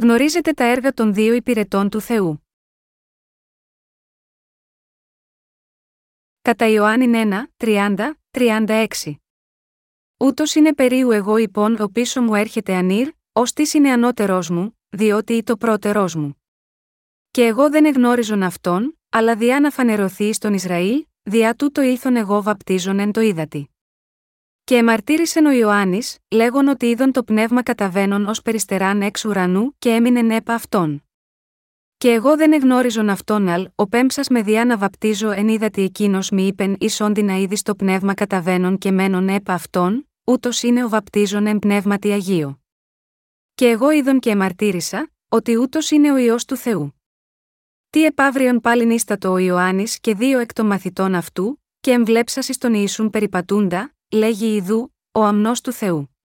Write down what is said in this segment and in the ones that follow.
Γνωρίζετε τα έργα των δύο υπηρετών του Θεού. Κατά Ιωάννη 1, 30, 36. Ούτως είναι περίου εγώ υπόν ο πίσω μου έρχεται ανήρ, ως τις είναι ανώτερός μου, διότι το πρώτερός μου. Και εγώ δεν εγνώριζον αυτόν, αλλά διά να φανερωθεί στον Ισραήλ, διά τούτο ήλθον εγώ βαπτίζον εν το ύδατι. Και εμαρτύρησεν ο Ιωάννης, λέγον ότι είδον το πνεύμα καταβαίνον ως περιστεράν εξ ουρανού και έμεινε νέπα αυτόν. Και εγώ δεν εγνώριζον αυτόν αλ, ο πέμψα με διά να βαπτίζω εν είδατι εκείνος μη είπεν ει όντι να είδης το πνεύμα καταβαίνον και μένον έπα αυτόν, ούτως είναι ο βαπτίζον εν πνεύματι Αγίο. Και εγώ είδον και εμαρτύρησα, ότι ούτως είναι ο ιό του Θεού. Τι επαύριον πάλιν ίστατο ο Ιωάννης και δύο εκ των μαθητών αυτού, και εμβλέψασις στον Ιησούν περιπατούντα, λέγει Ιδού, ο αμνός του Θεού.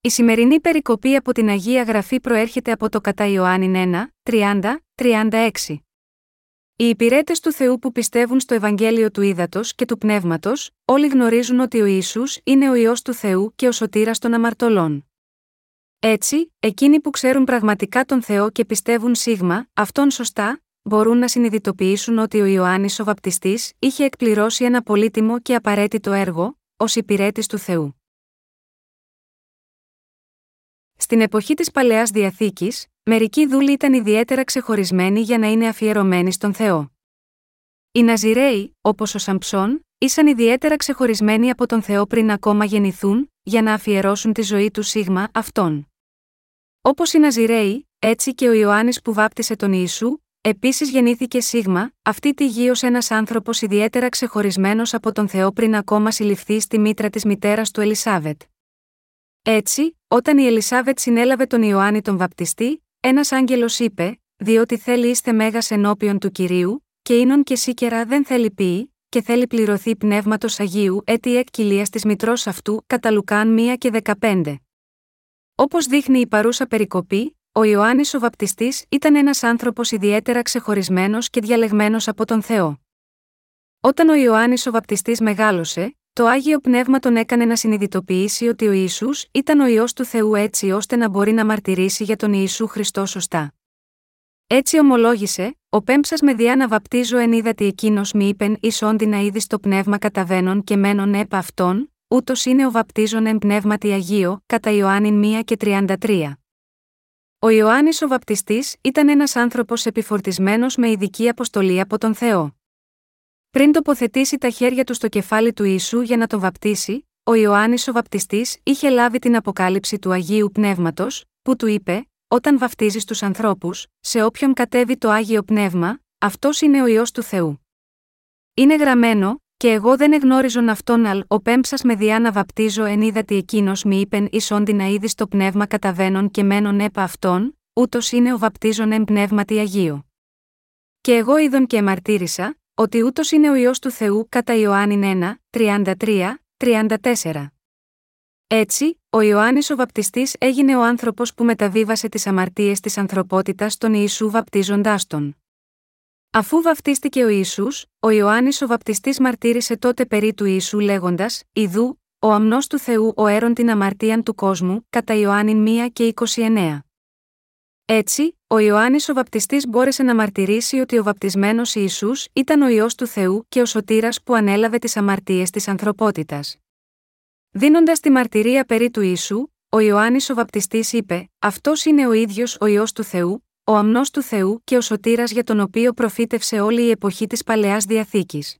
Η σημερινή περικοπή από την Αγία Γραφή προέρχεται από το κατά Ιωάννη 1, 30, 36. Οι υπηρέτες του Θεού που πιστεύουν στο Ευαγγέλιο του Ήδατος και του Πνεύματος, όλοι γνωρίζουν ότι ο Ισού είναι ο ιό του Θεού και ο σωτήρας των αμαρτωλών. Έτσι, εκείνοι που ξέρουν πραγματικά τον Θεό και πιστεύουν σίγμα, αυτόν σωστά, μπορούν να συνειδητοποιήσουν ότι ο Ιωάννης ο Βαπτιστής είχε εκπληρώσει ένα πολύτιμο και απαραίτητο έργο, ως υπηρέτης του Θεού. Στην εποχή της Παλαιάς Διαθήκης, μερικοί δούλοι ήταν ιδιαίτερα ξεχωρισμένοι για να είναι αφιερωμένοι στον Θεό. Οι Ναζιρέοι, όπως ο Σαμψόν, ήσαν ιδιαίτερα ξεχωρισμένοι από τον Θεό πριν ακόμα γεννηθούν, για να αφιερώσουν τη ζωή του σίγμα αυτόν. Όπως οι Ναζιρέοι, έτσι και ο Ιωάννης που βάπτισε τον Ιησού, επίσης γεννήθηκε σίγμα, αυτή τη γη ως ένας άνθρωπος ιδιαίτερα ξεχωρισμένος από τον Θεό πριν ακόμα συλληφθεί στη μήτρα της μητέρας του Ελισάβετ. Έτσι, όταν η Ελισάβετ συνέλαβε τον Ιωάννη τον βαπτιστή, ένας άγγελος είπε: Διότι θέλει είστε μέγας ενώπιον του κυρίου, και ίνον και σίκερα δεν θέλει πει, και θέλει πληρωθεί πνεύματος Αγίου έτη εκ κοιλίας της μητρός αυτού, κατά Λουκάν 1 και 15. Όπως δείχνει η παρούσα περικοπή, ο Ιωάννης ο Βαπτιστής ήταν ένας άνθρωπος ιδιαίτερα ξεχωρισμένος και διαλεγμένος από τον Θεό. Όταν ο Ιωάννης ο Βαπτιστής μεγάλωσε, το άγιο πνεύμα τον έκανε να συνειδητοποιήσει ότι ο Ισού ήταν ο ιό του Θεού έτσι ώστε να μπορεί να μαρτυρήσει για τον Ιησού Χριστό σωστά. Έτσι ομολόγησε, ο πέμψας με διά να βαπτίζω εν είδατη εκείνος μη είπεν εις όντι να είδη το πνεύμα καταβαίνον και μένον έπα αυτόν, ούτως είναι ο βαπτίζον εν πνεύματι Αγίο, κατά Ιωάννη 1 και 33. Ο Ιωάννης ο βαπτιστής ήταν ένας άνθρωπος επιφορτισμένος με ειδική αποστολή από τον Θεό. Πριν τοποθετήσει τα χέρια του στο κεφάλι του Ιησού για να τον βαπτίσει, ο Ιωάννης ο βαπτιστής είχε λάβει την αποκάλυψη του Αγίου Πνεύματος, που του είπε: Όταν βαφτίζει τους ανθρώπους, σε όποιον κατέβει το Άγιο Πνεύμα, αυτός είναι ο ιό του Θεού. Είναι γραμμένο, και εγώ δεν εγνώριζον αυτόν αλ, ο πέμψας με διά να βαπτίζω εν είδατη εκείνος μη είπεν εις όντι να είδη το πνεύμα καταβαίνον και μένον έπα αυτόν, ούτως είναι ο βαπτίζον εν πνεύματι Αγίου. Και εγώ είδον και εμαρτύρησα, ότι ούτως είναι ο ιό του Θεού κατά Ιωάννη 1, 33, 34. Έτσι, ο Ιωάννης ο Βαπτιστής έγινε ο άνθρωπος που μεταβίβασε τις αμαρτίες της ανθρωπότητας στον Ιησού βαπτίζοντάς τον. Αφού βαπτίστηκε ο Ισού, ο Ιωάννης ο Βαπτιστής μαρτύρησε τότε περί του Ιησού λέγοντας: Ιδού, ο αμνός του Θεού ο έρον την αμαρτίαν του κόσμου, κατά Ιωάννη 1 και 29. Έτσι, ο Ιωάννης ο Βαπτιστής μπόρεσε να μαρτυρήσει ότι ο βαπτισμένος Ισού ήταν ο ιό του Θεού και ο σωτήρας που ανέλαβε τις αμαρτίες της ανθρωπότητας. Δίνοντας τη μαρτυρία περί του Ιησού, ο Ιωάννης ο Βαπτιστής είπε: Αυτός είναι ο ίδιος ο ιό του Θεού, ο αμνός του Θεού και ο σωτήρας για τον οποίο προφήτευσε όλη η εποχή της παλαιάς διαθήκης.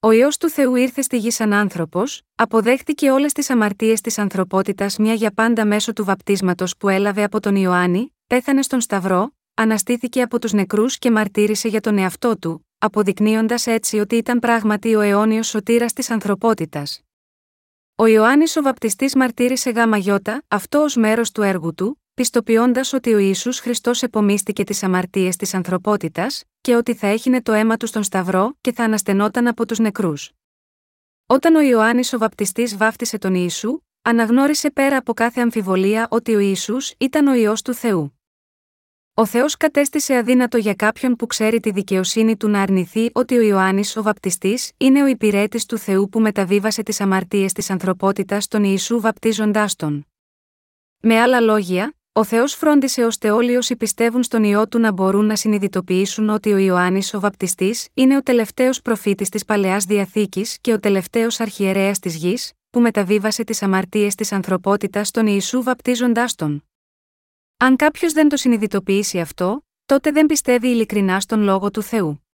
Ο ιό του Θεού ήρθε στη γη σαν άνθρωπος, αποδέχτηκε όλες τις αμαρτίες της ανθρωπότητας μια για πάντα μέσω του βαπτίσματος που έλαβε από τον Ιωάννη, πέθανε στον Σταυρό, αναστήθηκε από τους νεκρούς και μαρτύρησε για τον εαυτό του, αποδεικνύοντας έτσι ότι ήταν πράγματι ο αιώνιος σωτήρας της ανθρωπότητας. Ο Ιωάννης ο Βαπτιστής μαρτύρησε γάμα γιώτα, αυτό ως μέρος του έργου του, πιστοποιώντας ότι ο Ισού Χριστός επομίστηκε τις αμαρτίες της ανθρωπότητας, και ότι θα έχινε το αίμα του στον Σταυρό και θα αναστενόταν από τους νεκρούς. Όταν ο Ιωάννης ο Βαπτιστής βάφτισε τον Ιησού, αναγνώρισε πέρα από κάθε αμφιβολία ότι ο Ισού ήταν ο ιό του Θεού. Ο Θεός κατέστησε αδύνατο για κάποιον που ξέρει τη δικαιοσύνη του να αρνηθεί ότι ο Ιωάννης ο Βαπτιστής είναι ο υπηρέτης του Θεού που μεταβίβασε τις αμαρτίες της ανθρωπότητας στον Ιησού βαπτίζοντάς τον. Με άλλα λόγια, ο Θεός φρόντισε ώστε όλοι όσοι πιστεύουν στον ιό του να μπορούν να συνειδητοποιήσουν ότι ο Ιωάννης ο Βαπτιστής είναι ο τελευταίος προφήτης της παλαιάς διαθήκης και ο τελευταίος αρχιερέας της γης, που μεταβίβασε τις αμαρτίες της ανθρωπότητας στον Ιησού βαπτίζοντάς τον. Αν κάποιος δεν το συνειδητοποιήσει αυτό, τότε δεν πιστεύει ειλικρινά στον λόγο του Θεού.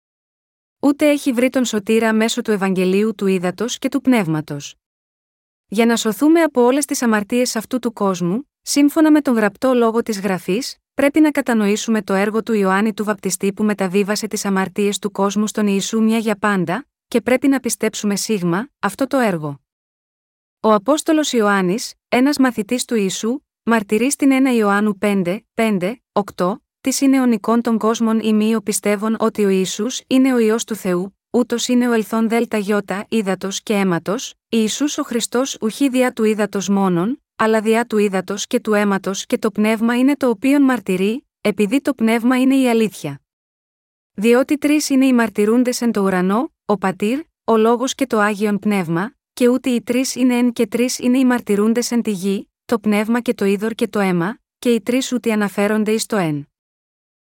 Ούτε έχει βρει τον σωτήρα μέσω του Ευαγγελίου του Ήδατος και του Πνεύματος. Για να σωθούμε από όλες τις αμαρτίες αυτού του κόσμου, σύμφωνα με τον γραπτό λόγο της Γραφής, πρέπει να κατανοήσουμε το έργο του Ιωάννη του Βαπτιστή που μεταβίβασε τις αμαρτίες του κόσμου στον Ιησού μια για πάντα, και πρέπει να πιστέψουμε σίγμα αυτό το έργο. Ο Απόστολος Ιωάννης, ένας μαθητής του Ιησού, μαρτυρεί στην 1 Ιωάννου 5, 5, 8, τη είναι ονικών των κόσμων ημίω πιστεύουν ότι ο Ιησούς είναι ο ιό του Θεού, ούτως είναι ο ελθόν δέλτα γιώτα ύδατος και αίματος, Ιησούς ο Χριστός ουχή διά του ύδατος μόνον, αλλά διά του ύδατος και του αίματος και το πνεύμα είναι το οποίο μαρτυρεί, επειδή το πνεύμα είναι η αλήθεια. Διότι τρεις είναι οι μαρτυρούντες εν το ουρανό, ο πατήρ, ο λόγος και το άγιον πνεύμα, και ούτε οι τρεις είναι εν και τρεις είναι οι μαρτυρούντες εν τη γη, το πνεύμα και το είδωρ και το αίμα, και οι τρεις ούτε αναφέρονται εις το εν.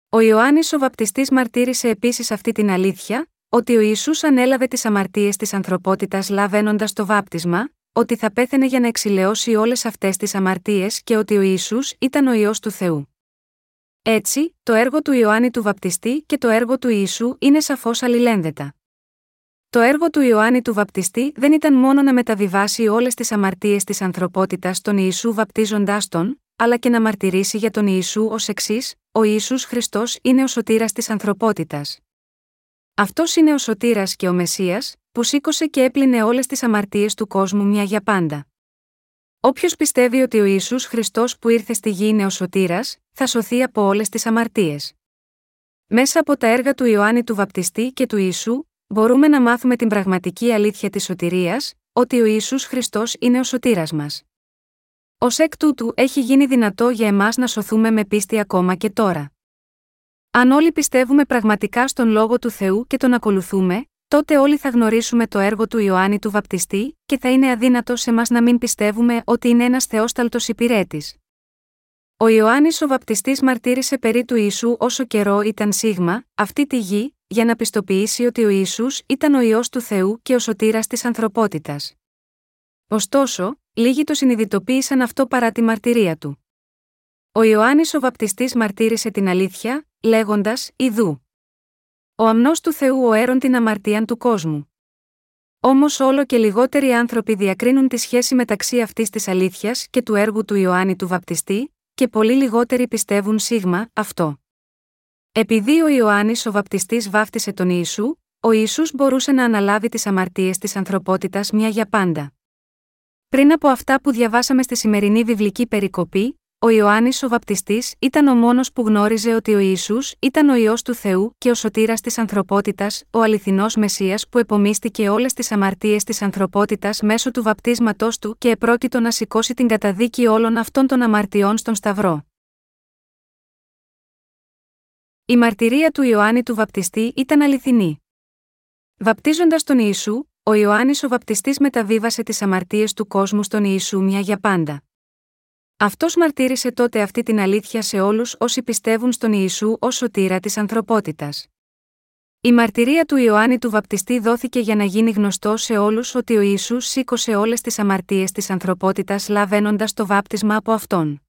Ο Ιωάννης ο Βαπτιστής μαρτύρησε επίσης αυτή την αλήθεια, ότι ο Ιησούς ανέλαβε τις αμαρτίες της ανθρωπότητας λαβαίνοντας το βάπτισμα, ότι θα πέθαινε για να εξηλαιώσει όλες αυτές τις αμαρτίες και ότι ο Ιησούς ήταν ο ιό του Θεού. Έτσι, το έργο του Ιωάννη του Βαπτιστή και το έργο του Ιησού είναι σαφώς αλληλένδετα. Το έργο του Ιωάννη του Βαπτιστή δεν ήταν μόνο να μεταβιβάσει όλες τις αμαρτίες της ανθρωπότητας στον Ιησού βαπτίζοντάς τον, αλλά και να μαρτυρήσει για τον Ιησού ως εξής: Ο Ισού Χριστός είναι ο σωτήρας της ανθρωπότητας. Αυτός είναι ο σωτήρας και ο Μεσία, που σήκωσε και έπλυνε όλες τις αμαρτίες του κόσμου μια για πάντα. Όποιος πιστεύει ότι ο Ισού Χριστός που ήρθε στη γη είναι ο σωτήρας, θα σωθεί από όλες τις αμαρτίες. Μέσα από τα έργα του Ιωάννη του Βαπτιστή και του Ιησού, μπορούμε να μάθουμε την πραγματική αλήθεια της σωτηρίας, ότι ο Ιησούς Χριστός είναι ο σωτήρας μας. Ω εκ τούτου έχει γίνει δυνατό για εμάς να σωθούμε με πίστη ακόμα και τώρα. Αν όλοι πιστεύουμε πραγματικά στον λόγο του Θεού και τον ακολουθούμε, τότε όλοι θα γνωρίσουμε το έργο του Ιωάννη του Βαπτιστή, και θα είναι αδύνατο σε μας να μην πιστεύουμε ότι είναι ένας θεόσταλτος υπηρέτης. Ο Ιωάννης ο Βαπτιστής μαρτύρησε περί του Ιησού όσο καιρό ήταν σίγμα, αυτή τη γη, για να πιστοποιήσει ότι ο Ιησούς ήταν ο ιό του Θεού και ο σωτήρας της ανθρωπότητας. Ωστόσο, Λίγοι το συνειδητοποίησαν αυτό παρά τη μαρτυρία του. Ο Ιωάννης ο Βαπτιστής μαρτύρησε την αλήθεια, λέγοντας: Ιδού. Ο αμνός του Θεού ο έρων την αμαρτίαν του κόσμου. Όμως όλο και λιγότεροι άνθρωποι διακρίνουν τη σχέση μεταξύ αυτής της αλήθειας και του έργου του Ιωάννη του Βαπτιστή, και πολύ λιγότεροι πιστεύουν σίγμα αυτό. Επειδή ο Ιωάννης ο Βαπτιστής βάφτισε τον Ιησού, ο Ιησούς μπορούσε να αναλάβει τις αμαρτίες της ανθρωπότητας μια για πάντα. Πριν από αυτά που διαβάσαμε στη σημερινή βιβλική περικοπή, ο Ιωάννης ο Βαπτιστής ήταν ο μόνος που γνώριζε ότι ο Ισού ήταν ο ιό του Θεού και ο σωτήρας της ανθρωπότητας, ο αληθινός Μεσία που επομίστηκε όλες τις αμαρτίες της ανθρωπότητας μέσω του βαπτίσματός του και επρόκειτο να σηκώσει την καταδίκη όλων αυτών των αμαρτιών στον Σταυρό. Η μαρτυρία του Ιωάννη του Βαπτιστή ήταν αληθινή. Βαπτίζοντας τον Ιησού, ο Ιωάννης ο Βαπτιστής μεταβίβασε τις αμαρτίες του κόσμου στον Ιησού μια για πάντα. Αυτός μαρτύρησε τότε αυτή την αλήθεια σε όλους όσοι πιστεύουν στον Ιησού ως σωτήρα της ανθρωπότητας. Η μαρτυρία του Ιωάννη του Βαπτιστή δόθηκε για να γίνει γνωστό σε όλους ότι ο Ιησούς σήκωσε όλες τις αμαρτίες της ανθρωπότητας λαβαίνοντας το βάπτισμα από αυτόν.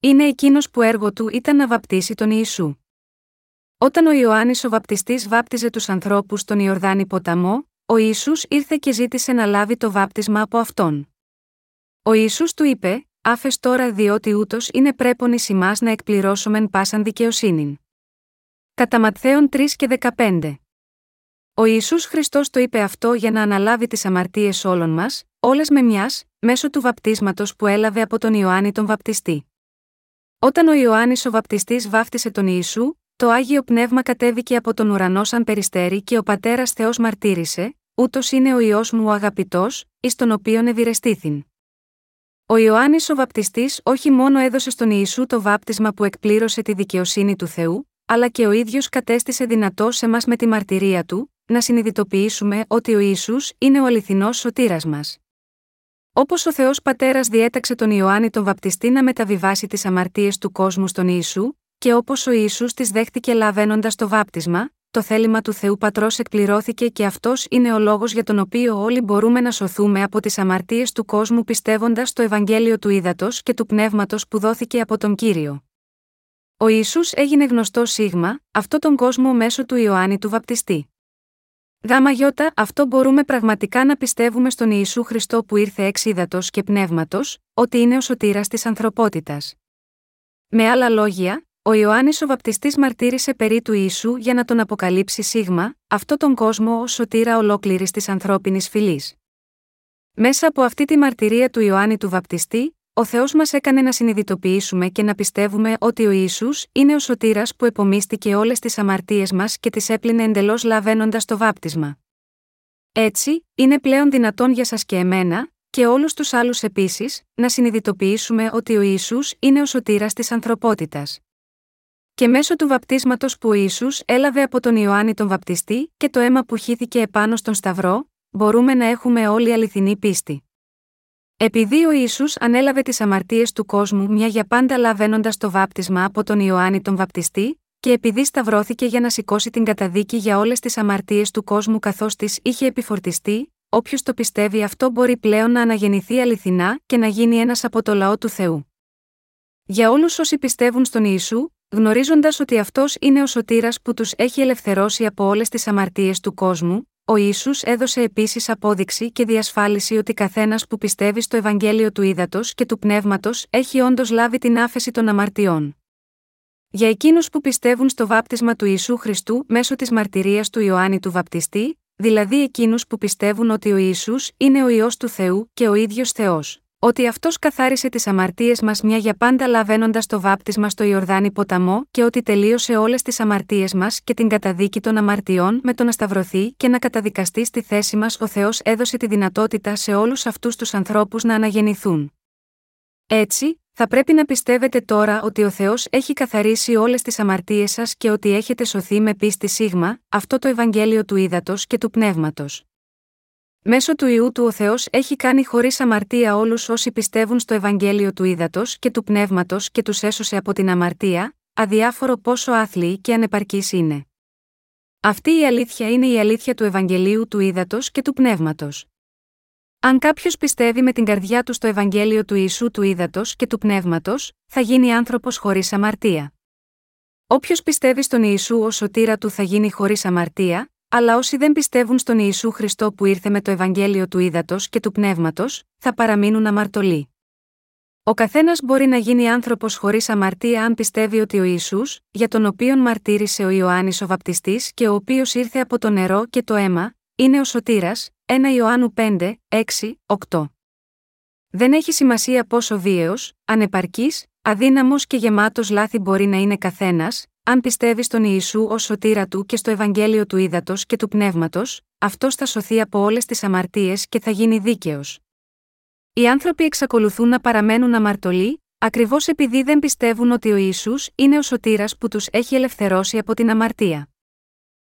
Είναι εκείνος που έργο του ήταν να βαπτίσει τον Ιησού. Όταν ο Ιωάννης ο Βαπτιστής βάπτιζε τους ανθρώπους στον Ιορδάνη ποταμό, ο Ιησούς ήρθε και ζήτησε να λάβει το βάπτισμα από αυτόν. Ο Ιησούς του είπε, άφες τώρα διότι ούτως είναι πρέπον εις ημάς να εκπληρώσομεν πάσαν δικαιοσύνην. Κατά Ματθαίον 3 και 15. Ο Ιησούς Χριστός το είπε αυτό για να αναλάβει τις αμαρτίες όλων μας, όλες με μιας, μέσω του βαπτίσματος που έλαβε από τον Ιωάννη τον Βαπτιστή. Όταν ο Ιωάννης ο Βαπτιστής βάφτισε τον Ιησού, το Άγιο Πνεύμα κατέβηκε από τον ουρανό σαν περιστέρι και ο Πατέρας Θεός μαρτύρησε, ούτως είναι ο ιό μου ο αγαπητός, εις τον οποίον ευηρεστήθην. Ο Ιωάννης ο Βαπτιστής όχι μόνο έδωσε στον Ιησού το βάπτισμα που εκπλήρωσε τη δικαιοσύνη του Θεού, αλλά και ο ίδιος κατέστησε δυνατό σε μας με τη μαρτυρία του, να συνειδητοποιήσουμε ότι ο Ιησούς είναι ο αληθινός σωτήρας μας. Όπως ο Θεός Πατέρας διέταξε τον Ιωάννη τον Βαπτιστή να μεταβιβάσει τις αμαρτίες του κόσμου στον Ιησού, και όπως ο Ιησούς τις δέχτηκε λαβαίνοντας το βάπτισμα, το θέλημα του Θεού Πατρός εκπληρώθηκε και αυτός είναι ο λόγος για τον οποίο όλοι μπορούμε να σωθούμε από τις αμαρτίες του κόσμου πιστεύοντας στο Ευαγγέλιο του Ήδατος και του Πνεύματος που δόθηκε από τον κύριο. Ο Ισού έγινε γνωστό σίγμα, αυτό τον κόσμο μέσω του Ιωάννη του Βαπτιστή. Γάμα γιώτα, αυτό μπορούμε πραγματικά να πιστεύουμε στον Ιησού Χριστό που ήρθε εξ ύδατο και πνεύματος, ότι είναι ο σωτήρας της ανθρωπότητας. Με άλλα λόγια, ο Ιωάννης ο Βαπτιστής μαρτύρησε περί του Ιησού για να τον αποκαλύψει σίγμα, αυτό τον κόσμο ως σωτήρα ολόκληρης της ανθρώπινης φυλής. Μέσα από αυτή τη μαρτυρία του Ιωάννη του Βαπτιστή, ο Θεός μας έκανε να συνειδητοποιήσουμε και να πιστεύουμε ότι ο Ισού είναι ο σωτήρας που επομίστηκε όλες τις αμαρτίες μας και τις έπλυνε εντελώς λαβαίνοντας το βάπτισμα. Έτσι, είναι πλέον δυνατόν για σας και εμένα, και όλους τους άλλους επίσης, να συνειδητοποιήσουμε ότι ο Ισού είναι ο σωτήρας της ανθρωπότητας. Και μέσω του βαπτίσματος που ο Ιησούς έλαβε από τον Ιωάννη τον Βαπτιστή και το αίμα που χύθηκε επάνω στον Σταυρό, μπορούμε να έχουμε όλη αληθινή πίστη. Επειδή ο Ιησούς ανέλαβε τις αμαρτίες του κόσμου μια για πάντα λαβαίνοντας το βάπτισμα από τον Ιωάννη τον Βαπτιστή, και επειδή σταυρώθηκε για να σηκώσει την καταδίκη για όλες τις αμαρτίες του κόσμου καθώς τις είχε επιφορτιστεί, όποιος το πιστεύει αυτό μπορεί πλέον να αναγεννηθεί αληθινά και να γίνει ένας από το λαό του Θεού. Για όλους όσοι πιστεύουν στον Ιησού, γνωρίζοντας ότι αυτός είναι ο σωτήρας που τους έχει ελευθερώσει από όλες τις αμαρτίες του κόσμου, ο ίσου έδωσε επίσης απόδειξη και διασφάλιση ότι καθένας που πιστεύει στο Ευαγγέλιο του Ήδατος και του Πνεύματος έχει όντως λάβει την άφεση των αμαρτιών. Για εκείνους που πιστεύουν στο βάπτισμα του Ιησού Χριστού μέσω της μαρτυρίας του Ιωάννη του Βαπτιστή, δηλαδή εκείνους που πιστεύουν ότι ο Ιησούς είναι ο ιό του Θεού και ο ίδιος Θεός ότι αυτός καθάρισε τις αμαρτίες μας μια για πάντα λαβαίνοντας το βάπτισμα στο Ιορδάνη ποταμό και ότι τελείωσε όλες τις αμαρτίες μας και την καταδίκη των αμαρτιών με το να σταυρωθεί και να καταδικαστεί στη θέση μας ο Θεός έδωσε τη δυνατότητα σε όλους αυτούς τους ανθρώπους να αναγεννηθούν. Έτσι, θα πρέπει να πιστεύετε τώρα ότι ο Θεός έχει καθαρίσει όλες τις αμαρτίες σας και ότι έχετε σωθεί με πίστη σίγμα, αυτό το Ευαγγέλιο του Ήδατος και του Πνεύματος. Μέσω του ιού του ο Θεός έχει κάνει χωρίς αμαρτία όλους όσοι πιστεύουν στο Ευαγγέλιο του Ήδατος και του Πνεύματος και τους έσωσε από την αμαρτία, αδιάφορο πόσο άθλιοι και ανεπαρκείς είναι. Αυτή η αλήθεια είναι η αλήθεια του Ευαγγελίου του Ήδατος και του Πνεύματος. Αν κάποιος πιστεύει με την καρδιά του στο Ευαγγέλιο του Ιησού του Ήδατος και του Πνεύματος, θα γίνει άνθρωπος χωρίς αμαρτία. Όποιος πιστεύει στον Ιησού ως σωτήρα του θα γίνει χωρίς αμαρτία, αλλά όσοι δεν πιστεύουν στον Ιησού Χριστό που ήρθε με το Ευαγγέλιο του Ήδατος και του Πνεύματος, θα παραμείνουν αμαρτωλοί. Ο καθένας μπορεί να γίνει άνθρωπος χωρίς αμαρτία αν πιστεύει ότι ο Ισού, για τον οποίον μαρτύρησε ο Ιωάννης ο Βαπτιστής και ο οποίος ήρθε από το νερό και το αίμα, είναι ο Σωτήρας, 1 Ιωάννου 5, 6, 8. Δεν έχει σημασία πόσο βίαιος, ανεπαρκής, αδύναμος και γεμάτος λάθη μπορεί να είναι καθένας, αν πιστεύει στον Ιησού ως σωτήρα του και στο Ευαγγέλιο του Ήδατος και του Πνεύματος, αυτός θα σωθεί από όλες τις αμαρτίες και θα γίνει δίκαιος. Οι άνθρωποι εξακολουθούν να παραμένουν αμαρτωλοί, ακριβώς επειδή δεν πιστεύουν ότι ο Ιησούς είναι ο σωτήρας που τους έχει ελευθερώσει από την αμαρτία.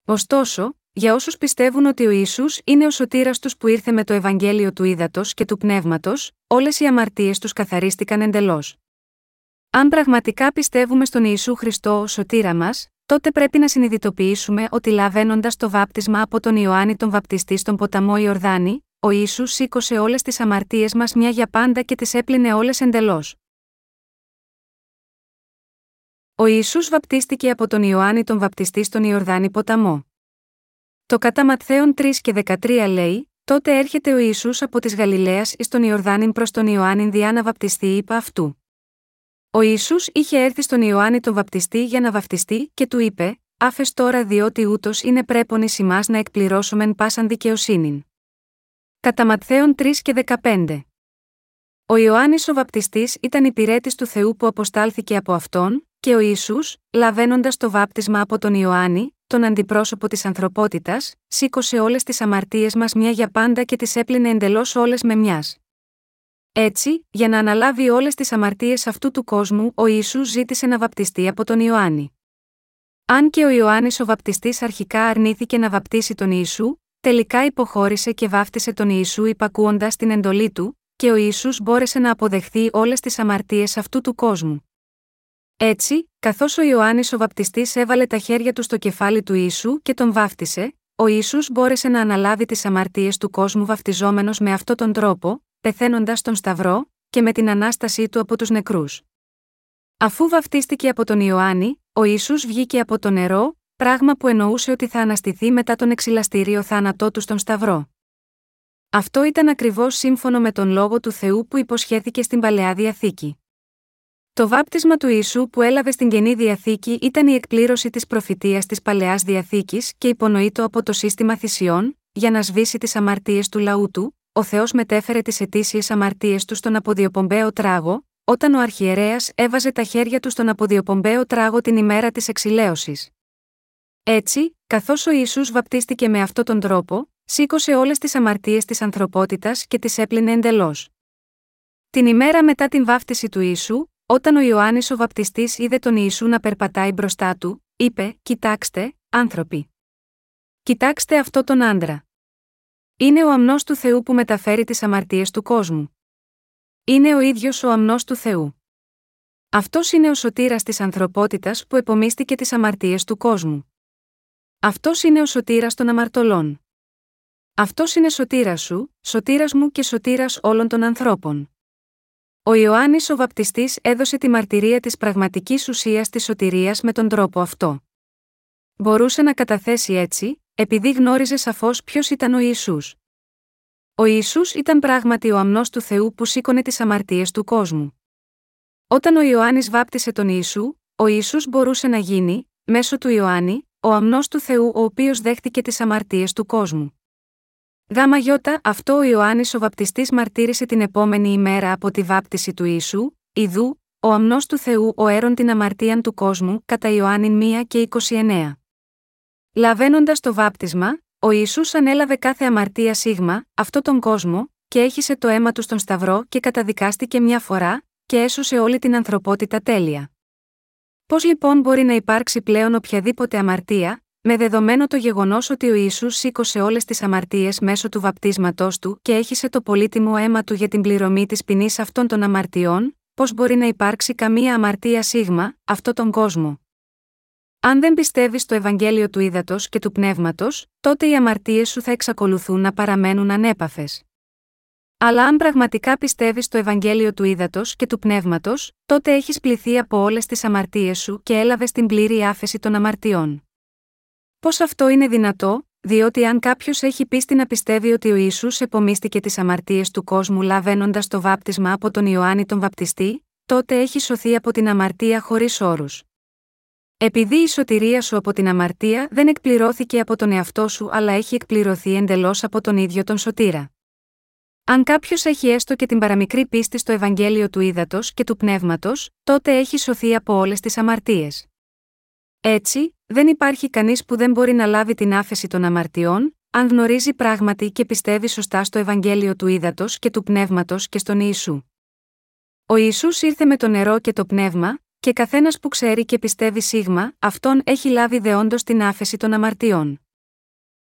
Ωστόσο, για όσους πιστεύουν ότι ο Ιησούς είναι ο σωτήρας τους που ήρθε με το Ευαγγέλιο του Ήδατος και του Πνεύματος, όλες οι αμαρτίες τους καθαρίστηκαν εντελώς. Αν πραγματικά πιστεύουμε στον Ιησού Χριστό ω σωτήρα μας, τότε πρέπει να συνειδητοποιήσουμε ότι λαβαίνοντας το βάπτισμα από τον Ιωάννη τον Βαπτιστή στον ποταμό Ιορδάνη, ο Ιησούς σήκωσε όλες τις αμαρτίες μας μια για πάντα και τις έπλυνε όλες εντελώς. Ο Ιησούς βαπτίστηκε από τον Ιωάννη τον Βαπτιστή στον Ιορδάνη ποταμό. Το κατά Ματθαίον 3 και 13 λέει: Τότε έρχεται ο Ιησούς από της Γαλιλαίας εις τον Ιορδάνη προς τον Ιωάννη διά να βαπτιστεί είπα αυτού. Ο Ιησούς είχε έρθει στον Ιωάννη τον βαπτιστή για να βαφτιστεί και του είπε: Άφες τώρα διότι ούτως είναι πρέπον ει να εκπληρώσομεν πάσαν δικαιοσύνην. Κατά Ματθαίον 3 και 15. Ο Ιωάννης ο βαπτιστής ήταν υπηρέτης του Θεού που αποστάλθηκε από αυτόν, και ο Ιησούς, λαβαίνοντας το βάπτισμα από τον Ιωάννη, τον αντιπρόσωπο της ανθρωπότητας, σήκωσε όλες τις αμαρτίες μας μια για πάντα και τις έπλυνε εντελώς όλες με μιας. Έτσι, για να αναλάβει όλες τις αμαρτίες αυτού του κόσμου, ο Ισού ζήτησε να βαπτιστεί από τον Ιωάννη. Αν και ο Ιωάννης ο βαπτιστής αρχικά αρνήθηκε να βαπτίσει τον Ιησού, τελικά υποχώρησε και βάφτισε τον Ιησού υπακούοντας την εντολή του, και ο Ισού μπόρεσε να αποδεχθεί όλες τις αμαρτίες αυτού του κόσμου. Έτσι, καθώς ο Ιωάννης ο Βαπτιστής έβαλε τα χέρια του στο κεφάλι του Ιησού και τον βάφτισε, ο Ιησούς μπόρεσε να αναλάβει τις αμαρτίες του κόσμου βαφτιζόμενο με αυτόν τον τρόπο, πεθαίνοντα τον Σταυρό, και με την ανάστασή του από τους νεκρούς. Αφού βαφτίστηκε από τον Ιωάννη, ο Ιησούς βγήκε από το νερό, πράγμα που εννοούσε ότι θα αναστηθεί μετά τον εξυλαστήριο θάνατό του στον Σταυρό. Αυτό ήταν ακριβώς σύμφωνο με τον λόγο του Θεού που υποσχέθηκε στην παλαιά διαθήκη. Το βάπτισμα του Ιησού που έλαβε στην καινή διαθήκη ήταν η εκπλήρωση της προφητείας της παλαιάς διαθήκης και υπονοείτο από το σύστημα θυσιών, για να σβήσει τις αμαρτίες του λαού του, ο Θεός μετέφερε τις ετήσιε αμαρτίες του στον αποδιοπομπαίο τράγο, όταν ο αρχιερέας έβαζε τα χέρια του στον αποδιοπομπαίο τράγο την ημέρα της εξηλαίωσης. Έτσι, καθώς ο Ισού βαπτίστηκε με αυτόν τον τρόπο, σήκωσε όλες τις αμαρτίες της ανθρωπότητας και τις έπλυνε εντελώς. Την ημέρα μετά την βάφτιση του Ιησού, όταν ο Ιωάννης ο Βαπτιστής είδε τον Ιησού να περπατάει μπροστά του, είπε: Κοιτάξτε, άνθρωποι. Κοιτάξτε αυτό τον άντρα. Είναι ο αμνός του Θεού που μεταφέρει τις αμαρτίες του κόσμου. Είναι ο ίδιος ο αμνός του Θεού. Αυτός είναι ο σωτήρας της ανθρωπότητας που επομίστηκε τις αμαρτίες του κόσμου. Αυτός είναι ο σωτήρας των αμαρτωλών. Αυτός είναι σωτήρας σου, σωτήρας μου και σωτήρας όλων των ανθρώπων. Ο Ιωάννης ο Βαπτιστής έδωσε τη μαρτυρία της πραγματικής ουσίας της σωτηρίας με τον τρόπο αυτό. Μπορούσε να καταθέσει έτσι, επειδή γνώριζε σαφώς ποιος ήταν ο Ισού. Ο Ισού ήταν πράγματι ο αμνός του Θεού που σήκωνε τις αμαρτίες του κόσμου. Όταν ο Ιωάννης βάπτισε τον Ιησού, ο Ιησούς μπορούσε να γίνει, μέσω του Ιωάννη, ο αμνός του Θεού ο οποίος δέχτηκε τις αμαρτίες του κόσμου. Γάμα γιώτα, αυτό ο Ιωάννης ο Βαπτιστής μαρτύρησε την επόμενη ημέρα από τη βάπτιση του Ιησού, Ιδού, ο αμνός του Θεού ο έρων την αμαρτίαν του κόσμου, κατά Ιωάννη 1 και 29. Λαβαίνοντας το βάπτισμα, ο Ισού ανέλαβε κάθε αμαρτία σίγμα, αυτό τον κόσμο, και έχισε το αίμα του στον Σταυρό και καταδικάστηκε μια φορά, και έσωσε όλη την ανθρωπότητα τέλεια. Πώς λοιπόν μπορεί να υπάρξει πλέον οποιαδήποτε αμαρτία, με δεδομένο το γεγονός ότι ο Ιησούς σήκωσε όλες τις αμαρτίες μέσω του βαπτίσματός του και έχισε το πολύτιμο αίμα του για την πληρωμή της ποινής αυτών των αμαρτιών, πώς μπορεί να υπάρξει καμία αμαρτία σίγμα, αυτό τον κόσμο; Αν δεν πιστεύεις στο Ευαγγέλιο του Ήδατος και του Πνεύματος, τότε οι αμαρτίες σου θα εξακολουθούν να παραμένουν ανέπαφες. Αλλά αν πραγματικά πιστεύεις στο Ευαγγέλιο του Ήδατος και του Πνεύματος, τότε έχεις πληθεί από όλες τις αμαρτίες σου και έλαβες την πλήρη άφεση των αμαρτιών. Πώς αυτό είναι δυνατό, διότι αν κάποιος έχει πίστη να πιστεύει ότι ο Ισού επομίστηκε τις αμαρτίες του κόσμου λαβαίνοντας το βάπτισμα από τον Ιωάννη τον Βαπτιστή, τότε έχει σωθεί από την αμαρτία χωρίς όρους. Επειδή η σωτηρία σου από την αμαρτία δεν εκπληρώθηκε από τον εαυτό σου αλλά έχει εκπληρωθεί εντελώς από τον ίδιο τον σωτήρα. Αν κάποιος έχει έστω και την παραμικρή πίστη στο Ευαγγέλιο του Ήδατος και του Πνεύματος, τότε έχει σωθεί από όλες τις αμαρτίες. Έτσι, δεν υπάρχει κανείς που δεν μπορεί να λάβει την άφεση των αμαρτιών, αν γνωρίζει πράγματι και πιστεύει σωστά στο Ευαγγέλιο του Ήδατος και του Πνεύματος και στον Ιησού. Ο Ιησούς ήρθε με το νερό και το πνεύμα, και καθένας που ξέρει και πιστεύει σίγμα, αυτόν έχει λάβει δεόντως την άφεση των αμαρτιών.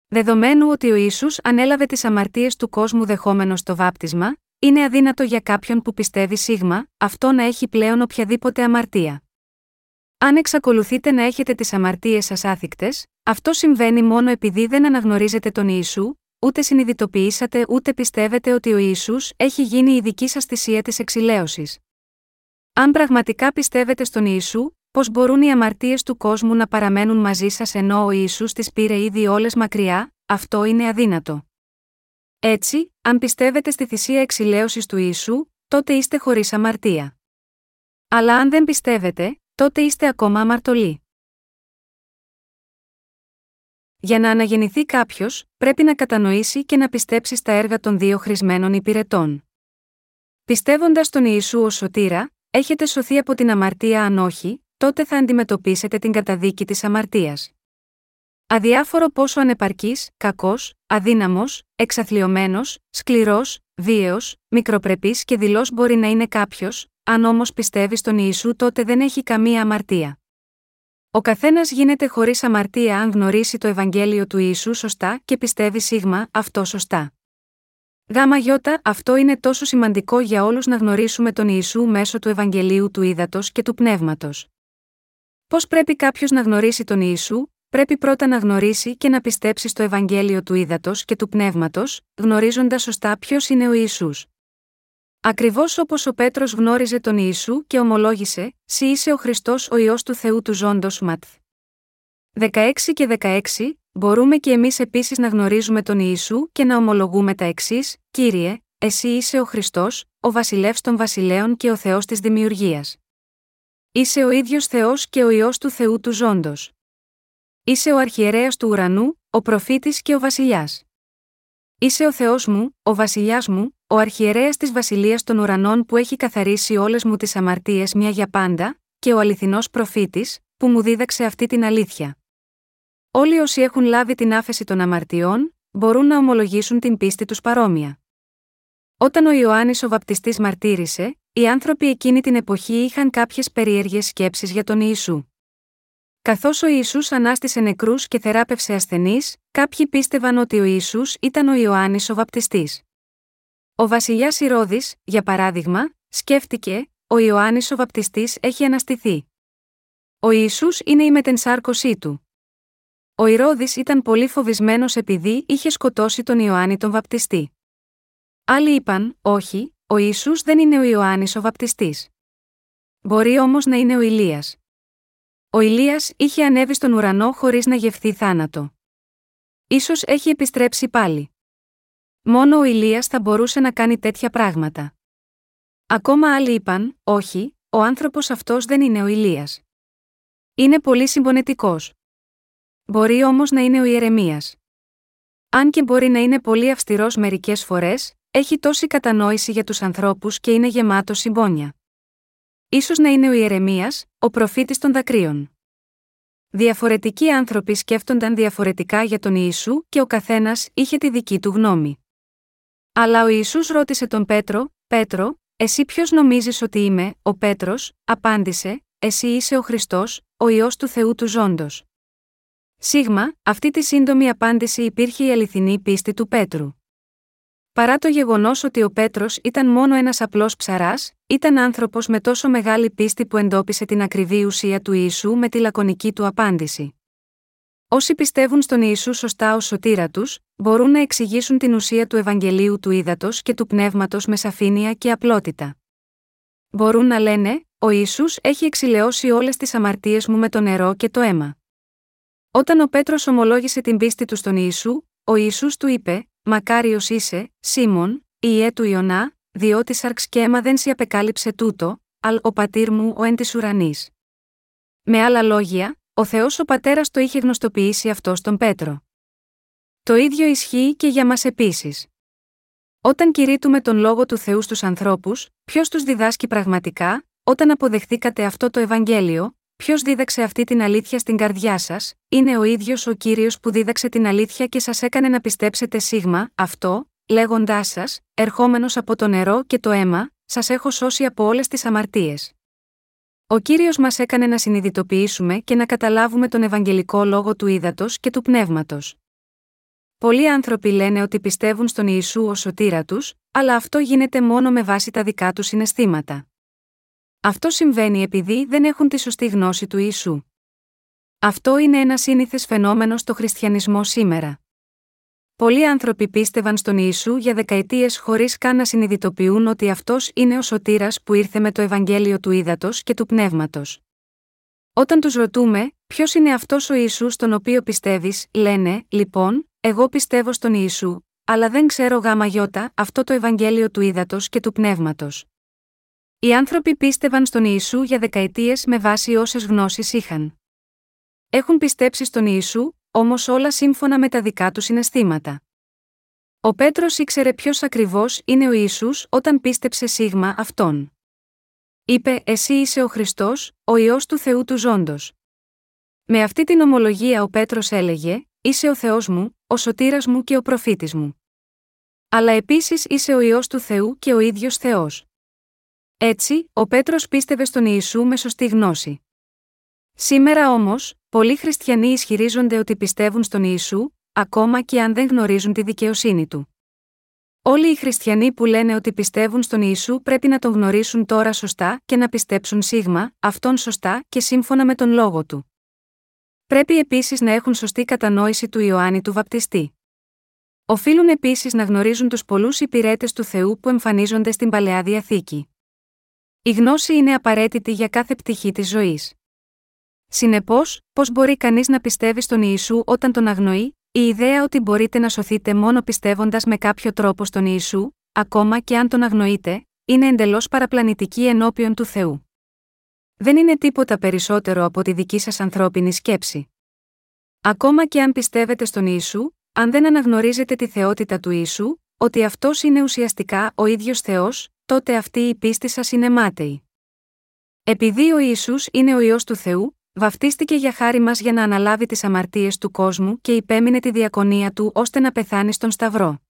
Δεδομένου ότι ο ίσου ανέλαβε τις αμαρτίες του κόσμου δεχόμενος το βάπτισμα, είναι αδύνατο για κάποιον που πιστεύει σίγμα, αυτό να έχει πλέον οποιαδήποτε αμαρτία. Αν εξακολουθείτε να έχετε τις αμαρτίες σας άθικτες, αυτό συμβαίνει μόνο επειδή δεν αναγνωρίζετε τον Ιησού, ούτε συνειδητοποιήσατε ούτε πιστεύετε ότι ο Ιησούς έχει γίνει η δική σας θυσία της εξηλαίωσης. Αν πραγματικά πιστεύετε στον Ιησού, πώς μπορούν οι αμαρτίες του κόσμου να παραμένουν μαζί σας ενώ ο Ιησούς τις πήρε ήδη όλες μακριά, αυτό είναι αδύνατο. Έτσι, αν πιστεύετε στη θυσία εξηλαίωσης του Ιησού, τότε είστε χωρίς αμαρτία. Αλλά αν δεν πιστεύετε, τότε είστε ακόμα αμαρτωλοί. Για να αναγεννηθεί κάποιος, πρέπει να κατανοήσει και να πιστέψει στα έργα των δύο χρησμένων υπηρετών. Πιστεύοντας τον Ιησού ως σωτήρα, έχετε σωθεί από την αμαρτία αν όχι, τότε θα αντιμετωπίσετε την καταδίκη της αμαρτίας. Αδιάφορο πόσο ανεπαρκής, κακός, αδύναμος, εξαθλιωμένος, σκληρός, βίαιος, μικροπρεπής και δηλός μπορεί να είναι κάποιος, αν όμως πιστεύει στον Ιησού τότε δεν έχει καμία αμαρτία. Ο καθένας γίνεται χωρίς αμαρτία αν γνωρίσει το Ευαγγέλιο του Ιησού σωστά και πιστεύει σίγμα αυτό σωστά. Γάμα γιώτα, αυτό είναι τόσο σημαντικό για όλους να γνωρίσουμε τον Ιησού μέσω του Ευαγγελίου του Ήδατος και του Πνεύματος. Πώς πρέπει κάποιος να γνωρίσει τον Ιησού, πρέπει πρώτα να γνωρίσει και να πιστέψει στο Ευαγγέλιο του Ήδατος και του Πνεύματος, γνωρίζοντας σωστά ποιος είναι ο Ιησούς. Ακριβώς όπως ο Πέτρος γνώριζε τον Ιησού και ομολόγησε, Σύ είσαι ο Χριστός ο ιό του Θεού του Ζώντος Ματθ. 16 και 16, μπορούμε και εμείς επίσης να γνωρίζουμε τον Ιησού και να ομολογούμε τα εξής: Κύριε, εσύ είσαι ο Χριστός, ο βασιλεύς των βασιλέων και ο Θεός της δημιουργίας. Είσαι ο ίδιος Θεός και ο ιό του Θεού του Ζώντος. Είσαι ο αρχιερέας του ουρανού, ο προφήτης και ο βασιλιάς. Είσαι ο Θεός μου, ο βασιλιάς μου, ο αρχιερέας της βασιλείας των ουρανών που έχει καθαρίσει όλες μου τις αμαρτίες μια για πάντα, και ο αληθινός προφήτης, που μου δίδαξε αυτή την αλήθεια. Όλοι όσοι έχουν λάβει την άφεση των αμαρτιών, μπορούν να ομολογήσουν την πίστη τους παρόμοια. Όταν ο Ιωάννης ο βαπτιστής μαρτύρησε, οι άνθρωποι εκείνη την εποχή είχαν κάποιες περίεργες σκέψεις για τον Ιησού. Καθώς ο Ιησούς ανάστησε νεκρούς και θεράπευσε ασθενείς, κάποιοι πίστευαν ότι ο Ιησούς ήταν ο Ιωάννης ο βαπτιστής. Ο βασιλιάς Ηρώδης, για παράδειγμα, σκέφτηκε: Ο Ιωάννης ο βαπτιστής έχει αναστηθεί. Ο Ιησούς είναι η μετενσάρκωσή του. Ο Ηρώδης ήταν πολύ φοβισμένος επειδή είχε σκοτώσει τον Ιωάννη τον βαπτιστή. Άλλοι είπαν: Όχι, ο Ιησούς δεν είναι ο Ιωάννης ο βαπτιστής. Μπορεί όμως να είναι ο Ηλίας. Ο Ηλίας είχε ανέβει στον ουρανό χωρίς να γευθεί θάνατο. Ίσως έχει επιστρέψει πάλι. Μόνο ο Ηλίας θα μπορούσε να κάνει τέτοια πράγματα. Ακόμα άλλοι είπαν, όχι, ο άνθρωπος αυτός δεν είναι ο Ηλίας. Είναι πολύ συμπονετικός. Μπορεί όμως να είναι ο Ιερεμίας. Αν και μπορεί να είναι πολύ αυστηρός μερικές φορές, έχει τόση κατανόηση για τους ανθρώπους και είναι γεμάτο συμπόνια. Ίσως να είναι ο Ιερεμίας, ο προφήτης των δακρύων. Διαφορετικοί άνθρωποι σκέφτονταν διαφορετικά για τον Ιησού και ο καθένας είχε τη δική του γνώμη. Αλλά ο Ιησούς ρώτησε τον Πέτρο, Πέτρο, εσύ ποιος νομίζεις ότι είμαι, ο Πέτρος, απάντησε, εσύ είσαι ο Χριστός, ο Υιός του Θεού του Ζώντος. Σίγμα, αυτή τη σύντομη απάντηση υπήρχε η αληθινή πίστη του Πέτρου. Παρά το γεγονός ότι ο Πέτρος ήταν μόνο ένας απλός ψαράς, ήταν άνθρωπος με τόσο μεγάλη πίστη που εντόπισε την ακριβή ουσία του Ιησού με τη λακωνική του απάντηση. Όσοι πιστεύουν στον Ιησού σωστά ως σωτήρα τους, μπορούν να εξηγήσουν την ουσία του Ευαγγελίου του Ήδατος και του Πνεύματος με σαφήνεια και απλότητα. Μπορούν να λένε: Ο Ισού έχει εξηλαιώσει όλες τις αμαρτίες μου με το νερό και το αίμα. Όταν ο Πέτρος ομολόγησε την πίστη του στον Ιησού, ο Ιησούς του είπε: Μακάριος είσαι, Σίμων, ιέ του Ιωνά, διότι σαρξ και αίμα δεν σε απεκάλυψε τούτο, αλ ο πατήρ μου ο εν της ουρανής. Με άλλα λόγια, ο Θεός ο πατέρας το είχε γνωστοποιήσει αυτό στον Πέτρο. Το ίδιο ισχύει και για μας επίσης. Όταν κηρύττουμε τον λόγο του Θεού στους ανθρώπους, ποιος τους διδάσκει πραγματικά, όταν αποδεχθήκατε αυτό το Ευαγγέλιο, Ποιος δίδαξε αυτή την αλήθεια στην καρδιά σας, είναι ο ίδιος ο κύριος που δίδαξε την αλήθεια και σας έκανε να πιστέψετε σίγμα, αυτό, λέγοντάς σας, ερχόμενος από το νερό και το αίμα, σας έχω σώσει από όλες τις αμαρτίες. Ο κύριος μας έκανε να συνειδητοποιήσουμε και να καταλάβουμε τον Ευαγγελικό λόγο του ύδατο και του πνεύματος. Πολλοί άνθρωποι λένε ότι πιστεύουν στον Ιησού ως σωτήρα τους, αλλά αυτό γίνεται μόνο με βάση τα δικά τους συναισθήματα. Αυτό συμβαίνει επειδή δεν έχουν τη σωστή γνώση του Ιησού. Αυτό είναι ένα σύνηθες φαινόμενο στο χριστιανισμό σήμερα. Πολλοί άνθρωποι πίστευαν στον Ιησού για δεκαετίες χωρίς καν να συνειδητοποιούν ότι αυτός είναι ο σωτήρας που ήρθε με το Ευαγγέλιο του Ήδατος και του Πνεύματος. Όταν τους ρωτούμε, ποιος είναι αυτός ο Ιησούς στον οποίο πιστεύεις, λένε, λοιπόν, εγώ πιστεύω στον Ιησού, αλλά δεν ξέρω γάμα γιώτα αυτό το Ευαγγέλιο του Ήδατος και του Πνεύματος. Οι άνθρωποι πίστευαν στον Ιησού για δεκαετίες με βάση όσες γνώσεις είχαν. Έχουν πιστέψει στον Ιησού, όμως όλα σύμφωνα με τα δικά τους συναισθήματα. Ο Πέτρος ήξερε ποιος ακριβώς είναι ο Ιησούς όταν πίστεψε σίγμα αυτόν. Είπε: Εσύ είσαι ο Χριστός, ο ιό του Θεού του Ζώντος. Με αυτή την ομολογία ο Πέτρος έλεγε: Είσαι ο Θεός μου, ο σωτήρας μου και ο προφήτης μου. Αλλά επίσης είσαι ο ιό του Θεού και ο ίδιος Θεός. Έτσι, ο Πέτρος πίστευε στον Ιησού με σωστή γνώση. Σήμερα όμως, πολλοί χριστιανοί ισχυρίζονται ότι πιστεύουν στον Ιησού, ακόμα και αν δεν γνωρίζουν τη δικαιοσύνη του. Όλοι οι χριστιανοί που λένε ότι πιστεύουν στον Ιησού πρέπει να τον γνωρίσουν τώρα σωστά και να πιστέψουν σίγμα, αυτόν σωστά και σύμφωνα με τον λόγο του. Πρέπει επίσης να έχουν σωστή κατανόηση του Ιωάννη του Βαπτιστή. Οφείλουν επίσης να γνωρίζουν τους πολλούς υπηρέτες του Θεού που εμφανίζονται στην παλαιά διαθήκη. Η γνώση είναι απαραίτητη για κάθε πτυχή της ζωής. Συνεπώς, πώς μπορεί κανείς να πιστεύει στον Ιησού όταν τον αγνοεί, η ιδέα ότι μπορείτε να σωθείτε μόνο πιστεύοντας με κάποιο τρόπο στον Ιησού, ακόμα και αν τον αγνοείτε, είναι εντελώς παραπλανητική ενώπιον του Θεού. Δεν είναι τίποτα περισσότερο από τη δική σας ανθρώπινη σκέψη. Ακόμα και αν πιστεύετε στον Ιησού, αν δεν αναγνωρίζετε τη θεότητα του Ιησού, ότι αυτός είναι ουσιαστικά ο ίδιος Θεός, τότε αυτή η πίστη σας είναι μάταιη. Επειδή ο Ιησούς είναι ο ιό του Θεού, βαφτίστηκε για χάρη μας για να αναλάβει τις αμαρτίες του κόσμου και υπέμεινε τη διακονία του ώστε να πεθάνει στον Σταυρό.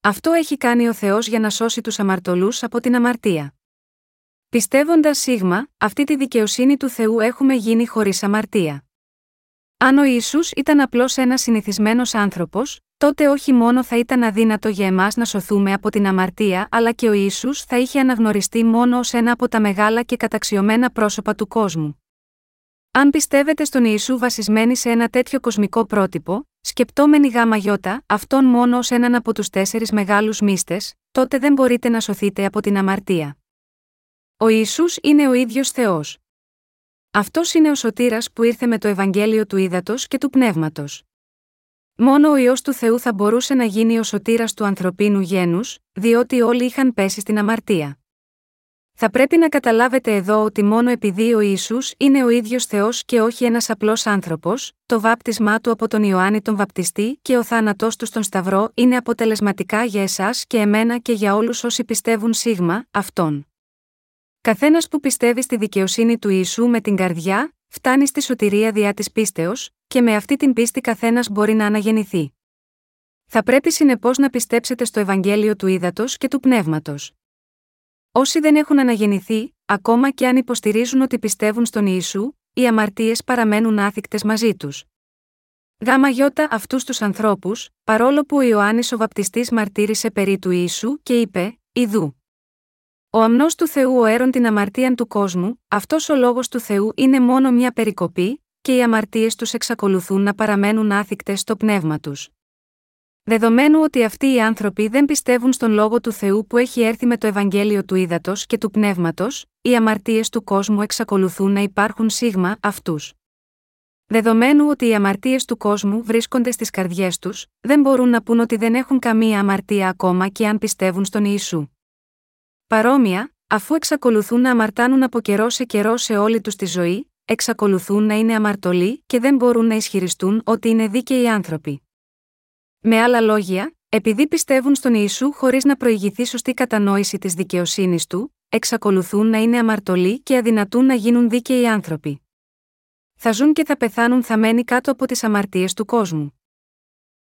Αυτό έχει κάνει ο Θεός για να σώσει τους αμαρτωλούς από την αμαρτία. Πιστεύοντας σίγμα, αυτή τη δικαιοσύνη του Θεού έχουμε γίνει χωρίς αμαρτία. Αν ο Ισού ήταν απλώς ένας συνηθισμένος άνθρωπος, τότε όχι μόνο θα ήταν αδύνατο για εμάς να σωθούμε από την αμαρτία, αλλά και ο Ισού θα είχε αναγνωριστεί μόνο ως ένα από τα μεγάλα και καταξιωμένα πρόσωπα του κόσμου. Αν πιστεύετε στον Ιησού βασισμένοι σε ένα τέτοιο κοσμικό πρότυπο, σκεπτόμενοι γάμα γιώτα, αυτόν μόνο ως έναν από τους τέσσερις μεγάλους μίστε, τότε δεν μπορείτε να σωθείτε από την αμαρτία. Ο Ιησούς είναι ο ίδιος Θεός. Αυτός είναι ο σωτήρας που ήρθε με το Ευαγγέλιο του Ήδατος και του Πνεύματος. Μόνο ο ιό του Θεού θα μπορούσε να γίνει ο σωτήρας του ανθρωπίνου γένους, διότι όλοι είχαν πέσει στην αμαρτία. Θα πρέπει να καταλάβετε εδώ ότι μόνο επειδή ο Ισού είναι ο ίδιος Θεός και όχι ένας απλός άνθρωπος, το βάπτισμά του από τον Ιωάννη τον Βαπτιστή και ο θάνατός του στον Σταυρό είναι αποτελεσματικά για εσάς και εμένα και για όλους όσοι πιστεύουν σίγμα, αυτόν. Καθένας που πιστεύει στη δικαιοσύνη του Ιησού με την καρδιά, φτάνει στη σωτηρία διά της πίστεως, και με αυτή την πίστη καθένας μπορεί να αναγεννηθεί. Θα πρέπει συνεπώς να πιστέψετε στο Ευαγγέλιο του Ήδατος και του Πνεύματος. Όσοι δεν έχουν αναγεννηθεί, ακόμα και αν υποστηρίζουν ότι πιστεύουν στον Ιησού, οι αμαρτίες παραμένουν άθικτες μαζί τους. Γάμα γιώτα αυτούς τους ανθρώπους, παρόλο που ο Ιωάννης ο Βαπτιστής μαρτύρησε περί του Ιησού και είπε: Ιδού. Ο αμνός του Θεού ο έρων την αμαρτίαν του κόσμου, αυτός ο λόγος του Θεού είναι μόνο μια περικοπή, και οι αμαρτίες τους εξακολουθούν να παραμένουν άθικτες στο πνεύμα τους. Δεδομένου ότι αυτοί οι άνθρωποι δεν πιστεύουν στον λόγο του Θεού που έχει έρθει με το Ευαγγέλιο του Ήδατος και του Πνεύματος, οι αμαρτίες του κόσμου εξακολουθούν να υπάρχουν σίγμα αυτούς. Δεδομένου ότι οι αμαρτίες του κόσμου βρίσκονται στις καρδιές τους, δεν μπορούν να πούν ότι δεν έχουν καμία αμαρτία ακόμα και αν πιστεύουν στον Ιησού. Παρόμοια, αφού εξακολουθούν να αμαρτάνουν από καιρό σε καιρό σε όλη τους τη ζωή, εξακολουθούν να είναι αμαρτωλοί και δεν μπορούν να ισχυριστούν ότι είναι δίκαιοι άνθρωποι. Με άλλα λόγια, επειδή πιστεύουν στον Ιησού χωρίς να προηγηθεί σωστή κατανόηση της δικαιοσύνης του, εξακολουθούν να είναι αμαρτωλοί και αδυνατούν να γίνουν δίκαιοι άνθρωποι. Θα ζουν και θα πεθάνουν θαμένοι κάτω από τις αμαρτίες του κόσμου.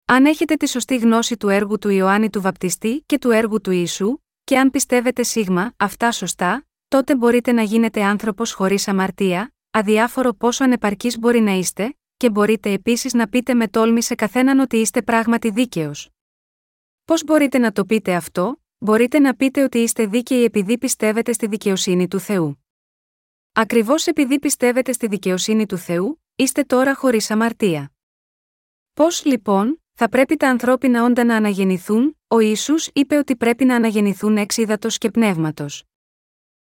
Αν έχετε τη σωστή γνώση του έργου του Ιωάννη του Βαπτιστή και του έργου του Ιησού, και αν πιστεύετε σίγμα αυτά σωστά, τότε μπορείτε να γίνετε άνθρωπος χωρίς αμαρτία, αδιάφορο πόσο ανεπαρκή μπορεί να είστε, και μπορείτε επίσης να πείτε με τόλμη σε καθέναν ότι είστε πράγματι δίκαιος. Πώς μπορείτε να το πείτε αυτό, μπορείτε να πείτε ότι είστε δίκαιοι επειδή πιστεύετε στη δικαιοσύνη του Θεού. Ακριβώς επειδή πιστεύετε στη δικαιοσύνη του Θεού, είστε τώρα χωρίς αμαρτία. Πώς λοιπόν, θα πρέπει τα ανθρώπινα όντα να αναγεννηθούν, ο Ισού είπε ότι πρέπει να αναγεννηθούν εξ και πνεύματος.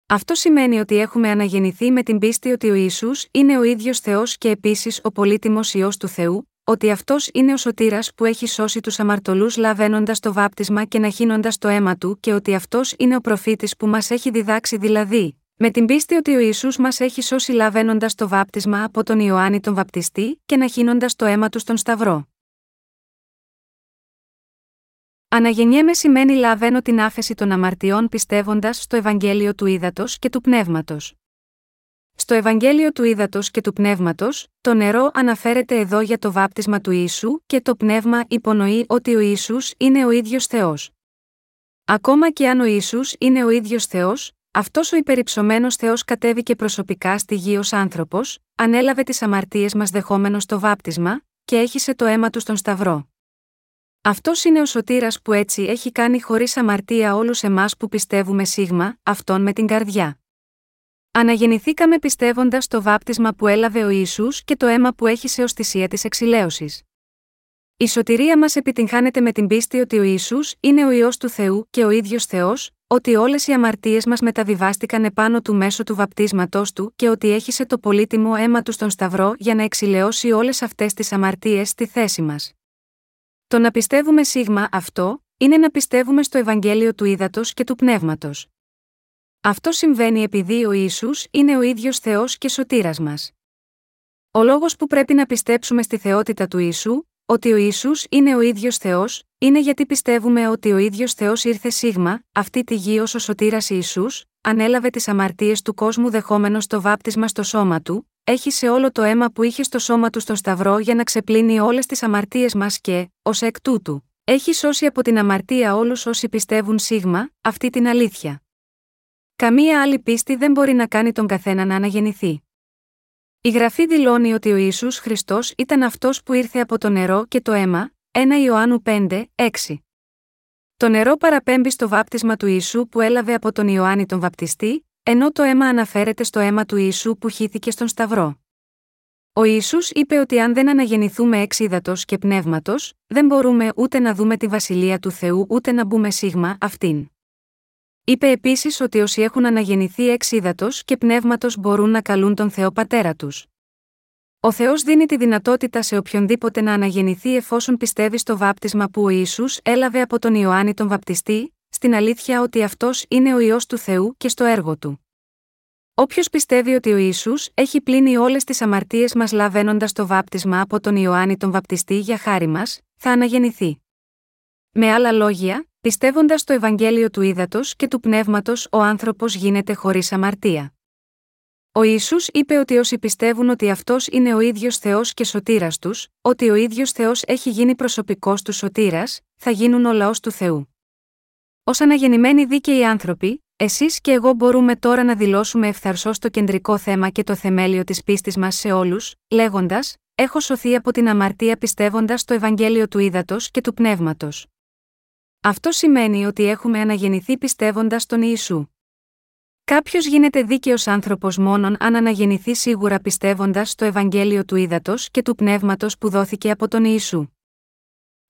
Αυτό σημαίνει ότι έχουμε αναγεννηθεί με την πίστη ότι ο Ισού είναι ο ίδιος Θεός και επίσης ο πολύτιμος ιό του Θεού, ότι αυτός είναι ο σωτήρας που έχει σώσει τους αμαρτωλούς λαβαίνοντας το βάπτισμα και ναχύνοντας το αίμα του και ότι αυτός είναι ο προφήτης που μας έχει διδάξει δηλαδή, με την πίστη ότι ο Ισού μας έχει σώσει λαβαίνοντας το βάπτισμα από τον Ιωάννη τον Βαπτιστή και ναχύνοντας το αίμα του στον Σταυρό. Αναγεννιέμαι σημαίνει λαβαίνω την άφεση των αμαρτιών πιστεύοντας στο Ευαγγέλιο του Ήδατος και του Πνεύματος. Στο Ευαγγέλιο του Ήδατος και του Πνεύματος, το νερό αναφέρεται εδώ για το βάπτισμα του Ιησού και το πνεύμα υπονοεί ότι ο Ισού είναι ο ίδιος Θεός. Ακόμα και αν ο Ισού είναι ο ίδιος Θεός, αυτός ο υπερυψωμένος Θεός κατέβηκε προσωπικά στη γη ως άνθρωπος, ανέλαβε τις αμαρτίες μας δεχόμενος το βάπτισμα, και έχισε το αίμα του στον Σταυρό. Αυτός είναι ο σωτήρας που έτσι έχει κάνει χωρίς αμαρτία όλους εμάς που πιστεύουμε σίγμα, αυτόν με την καρδιά. Αναγεννηθήκαμε πιστεύοντας το βάπτισμα που έλαβε ο Ισού και το αίμα που έχει σε οστισία της εξηλαίωσης. Η σωτηρία μας επιτυγχάνεται με την πίστη ότι ο Ισού είναι ο ιό του Θεού και ο ίδιος Θεός, ότι όλες οι αμαρτίες μας μεταβιβάστηκαν επάνω του μέσω του βαπτίσματός του και ότι έχισε το πολύτιμο αίμα του στον Σταυρό για να εξηλαιώσει όλες αυτές τις αμαρτίες στη θέση μας. Το να πιστεύουμε σίγμα αυτό, είναι να πιστεύουμε στο Ευαγγέλιο του Ήδατος και του Πνεύματος. Αυτό συμβαίνει επειδή ο Ισού είναι ο ίδιος Θεός και σωτήρας μας. Ο λόγος που πρέπει να πιστέψουμε στη θεότητα του Ιησού, ότι ο Ισού είναι ο ίδιος Θεός, είναι γιατί πιστεύουμε ότι ο ίδιος Θεός ήρθε σίγμα, αυτή τη γη ως ο σωτήρας Ιησούς, ανέλαβε τις αμαρτίες του κόσμου δεχόμενος το βάπτισμα στο σώμα του, έχει σε όλο το αίμα που είχε στο σώμα του στο Σταυρό για να ξεπλύνει όλες τις αμαρτίες μας και, ως εκ τούτου, έχει σώσει από την αμαρτία όλους όσοι πιστεύουν σίγμα, αυτή την αλήθεια. Καμία άλλη πίστη δεν μπορεί να κάνει τον καθένα να αναγεννηθεί. Η γραφή δηλώνει ότι ο Ισού Χριστός ήταν αυτός που ήρθε από το νερό και το αίμα, 1 Ιωάννου 5, 6. Το νερό παραπέμπει στο βάπτισμα του Ιησού που έλαβε από τον Ιωάννη τον Βαπτιστή, ενώ το αίμα αναφέρεται στο αίμα του Ιησού που χύθηκε στον Σταυρό. Ο Ισού είπε ότι αν δεν αναγεννηθούμε εξ και πνεύματος, δεν μπορούμε ούτε να δούμε τη βασιλεία του Θεού ούτε να μπούμε σίγμα αυτήν. Είπε επίσης ότι όσοι έχουν αναγεννηθεί εξ και πνεύματος μπορούν να καλούν τον Θεό πατέρα τους. Ο Θεός δίνει τη δυνατότητα σε οποιονδήποτε να αναγεννηθεί εφόσον πιστεύει στο βάπτισμα που ο Ισού έλαβε από τον Ιωάννη τον Βαπτιστή, στην αλήθεια ότι αυτός είναι ο ιό του Θεού και στο έργο του. Όποιος πιστεύει ότι ο Ισού έχει πλύνει όλες τις αμαρτίες μας λαβαίνοντας το βάπτισμα από τον Ιωάννη τον Βαπτιστή για χάρη μας, θα αναγεννηθεί. Με άλλα λόγια, πιστεύοντας το Ευαγγέλιο του Ήδατος και του Πνεύματος, ο άνθρωπος γίνεται χωρίς αμαρτία. Ο Ισού είπε ότι όσοι πιστεύουν ότι αυτός είναι ο ίδιος Θεός και σωτήρας τους, ότι ο ίδιος Θεός έχει γίνει προσωπικός του σωτήρας, θα γίνουν ο λαός του Θεού. Ω αναγεννημένοι δίκαιοι άνθρωποι, εσείς και εγώ μπορούμε τώρα να δηλώσουμε ευθαρσώ το κεντρικό θέμα και το θεμέλιο της πίστης μας σε όλους, λέγοντας: Έχω σωθεί από την αμαρτία πιστεύοντας το Ευαγγέλιο του Ήδατος και του Πνεύματος. Αυτό σημαίνει ότι έχουμε αναγεννηθεί πιστεύοντας τον Ιησού. Κάποιος γίνεται δίκαιος άνθρωπος μόνον αν αναγεννηθεί σίγουρα πιστεύοντας στο Ευαγγέλιο του Ήδατος και του Πνεύματος που δόθηκε από τον Ιησού.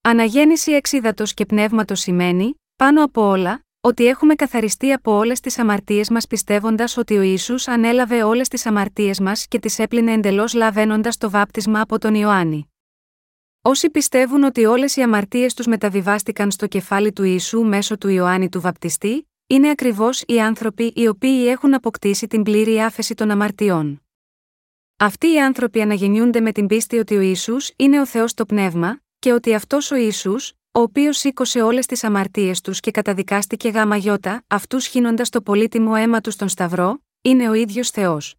Αναγέννηση εξίδατο και πνεύματος σημαίνει, πάνω από όλα, ότι έχουμε καθαριστεί από όλες τις αμαρτίες μας πιστεύοντας ότι ο Ισού ανέλαβε όλες τις αμαρτίες μας και τις έπλυνε εντελώς λαβαίνοντας το βάπτισμα από τον Ιωάννη. Όσοι πιστεύουν ότι όλες οι αμαρτίες τους μεταβιβάστηκαν στο κεφάλι του Ιησού μέσω του Ιωάννη του Βαπτιστή, είναι ακριβώς οι άνθρωποι οι οποίοι έχουν αποκτήσει την πλήρη άφεση των αμαρτιών. Αυτοί οι άνθρωποι αναγεννιούνται με την πίστη ότι ο Ισού είναι ο Θεός το πνεύμα, και ότι αυτός ο Ισού, ο οποίος σήκωσε όλες τις αμαρτίες τους και καταδικάστηκε γάμα γιώτα, αυτούς χύνοντας το πολύτιμο αίμα τους στον Σταυρό, είναι ο ίδιος Θεός.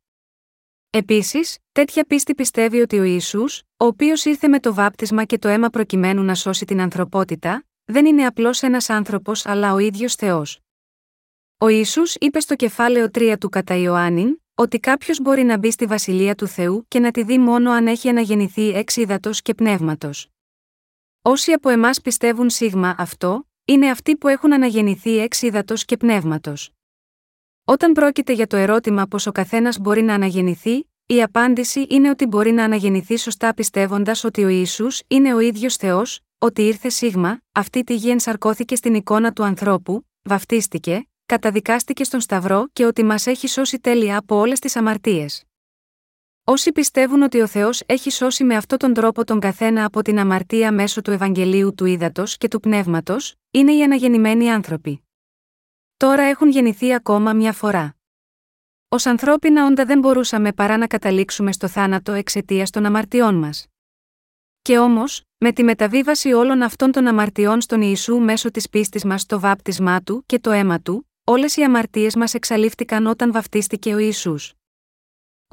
Επίσης, τέτοια πίστη πιστεύει ότι ο Ισού, ο οποίος ήρθε με το βάπτισμα και το αίμα προκειμένου να σώσει την ανθρωπότητα, δεν είναι απλώς ένας άνθρωπος αλλά ο ίδιος Θεός. Ο Ιησούς είπε στο κεφάλαιο 3 του κατά Ιωάννην, ότι κάποιος μπορεί να μπει στη βασιλεία του Θεού και να τη δει μόνο αν έχει αναγεννηθεί εξ και πνεύματος. Όσοι από εμάς πιστεύουν σίγμα αυτό, είναι αυτοί που έχουν αναγεννηθεί εξ και πνεύματος. Όταν πρόκειται για το ερώτημα πώ ο καθένας μπορεί να αναγεννηθεί, η απάντηση είναι ότι μπορεί να αναγεννηθεί σωστά πιστεύοντας ότι ο Ισού είναι ο ίδιος Θεός, ότι ήρθε σίγμα, αυτή τη γη ενσαρκώθηκε στην εικόνα του ανθρώπου, βαφτίστηκε, καταδικάστηκε στον Σταυρό και ότι μας έχει σώσει τέλεια από όλες τις αμαρτίες. Όσοι πιστεύουν ότι ο Θεός έχει σώσει με αυτόν τον τρόπο τον καθένα από την αμαρτία μέσω του Ευαγγελίου του Ήδατος και του Πνεύματος, είναι οι αναγεννημένοι άνθρωποι. Τώρα έχουν γεννηθεί ακόμα μια φορά. Ω ανθρώπινα όντα δεν μπορούσαμε παρά να καταλήξουμε στο θάνατο εξαιτίας των αμαρτιών μας. Και όμως, με τη μεταβίβαση όλων αυτών των αμαρτιών στον Ιησού μέσω της πίστης μας στο βάπτισμά του και το αίμα του, όλες οι αμαρτίες μας εξαλείφθηκαν όταν βαφτίστηκε ο Ιησούς.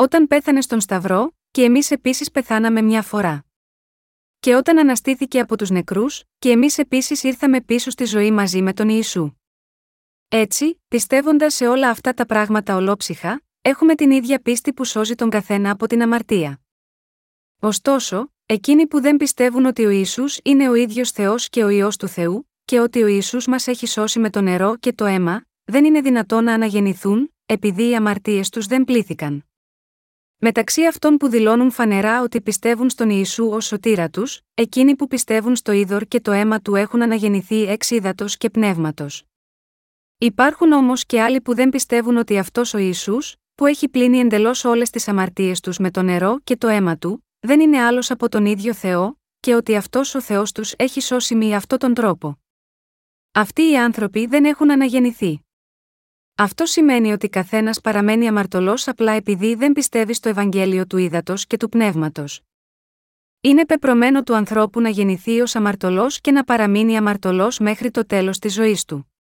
Όταν πέθανε στον Σταυρό, και εμείς επίσης πεθάναμε μια φορά. Και όταν αναστήθηκε από τους νεκρούς, και εμείς επίσης ήρθαμε πίσω στη ζωή μαζί με τον Ιησού. Έτσι, πιστεύοντας σε όλα αυτά τα πράγματα ολόψυχα, έχουμε την ίδια πίστη που σώζει τον καθένα από την αμαρτία. Ωστόσο, Εκείνοι που δεν πιστεύουν ότι ο Ισού είναι ο ίδιος Θεός και ο ιό του Θεού, και ότι ο Ισού μας έχει σώσει με το νερό και το αίμα, δεν είναι δυνατό να αναγεννηθούν, επειδή οι αμαρτίες τους δεν πλήθηκαν. Μεταξύ αυτών που δηλώνουν φανερά ότι πιστεύουν στον Ιησού ως σωτήρα τους, εκείνοι που πιστεύουν στο είδωρ και το αίμα του έχουν αναγεννηθεί εξ ύδατος και πνεύματος. Υπάρχουν όμως και άλλοι που δεν πιστεύουν ότι αυτός ο Ιησούς, που έχει πλύνει εντελώς όλες τις αμαρτίες τους με το νερό και το αίμα του, δεν είναι άλλος από τον ίδιο Θεό, και ότι αυτός ο Θεός τους έχει σώσει με αυτόν τον τρόπο. Αυτοί οι άνθρωποι δεν έχουν αναγεννηθεί. Αυτό σημαίνει ότι καθένας παραμένει αμαρτωλός απλά επειδή δεν πιστεύει στο Ευαγγέλιο του ύδατο και του πνεύματος. Είναι πεπρωμένο του ανθρώπου να γεννηθεί ως αμαρτωλός και να παραμείνει αμαρτωλός μέχρι το τέλος της ζωής του.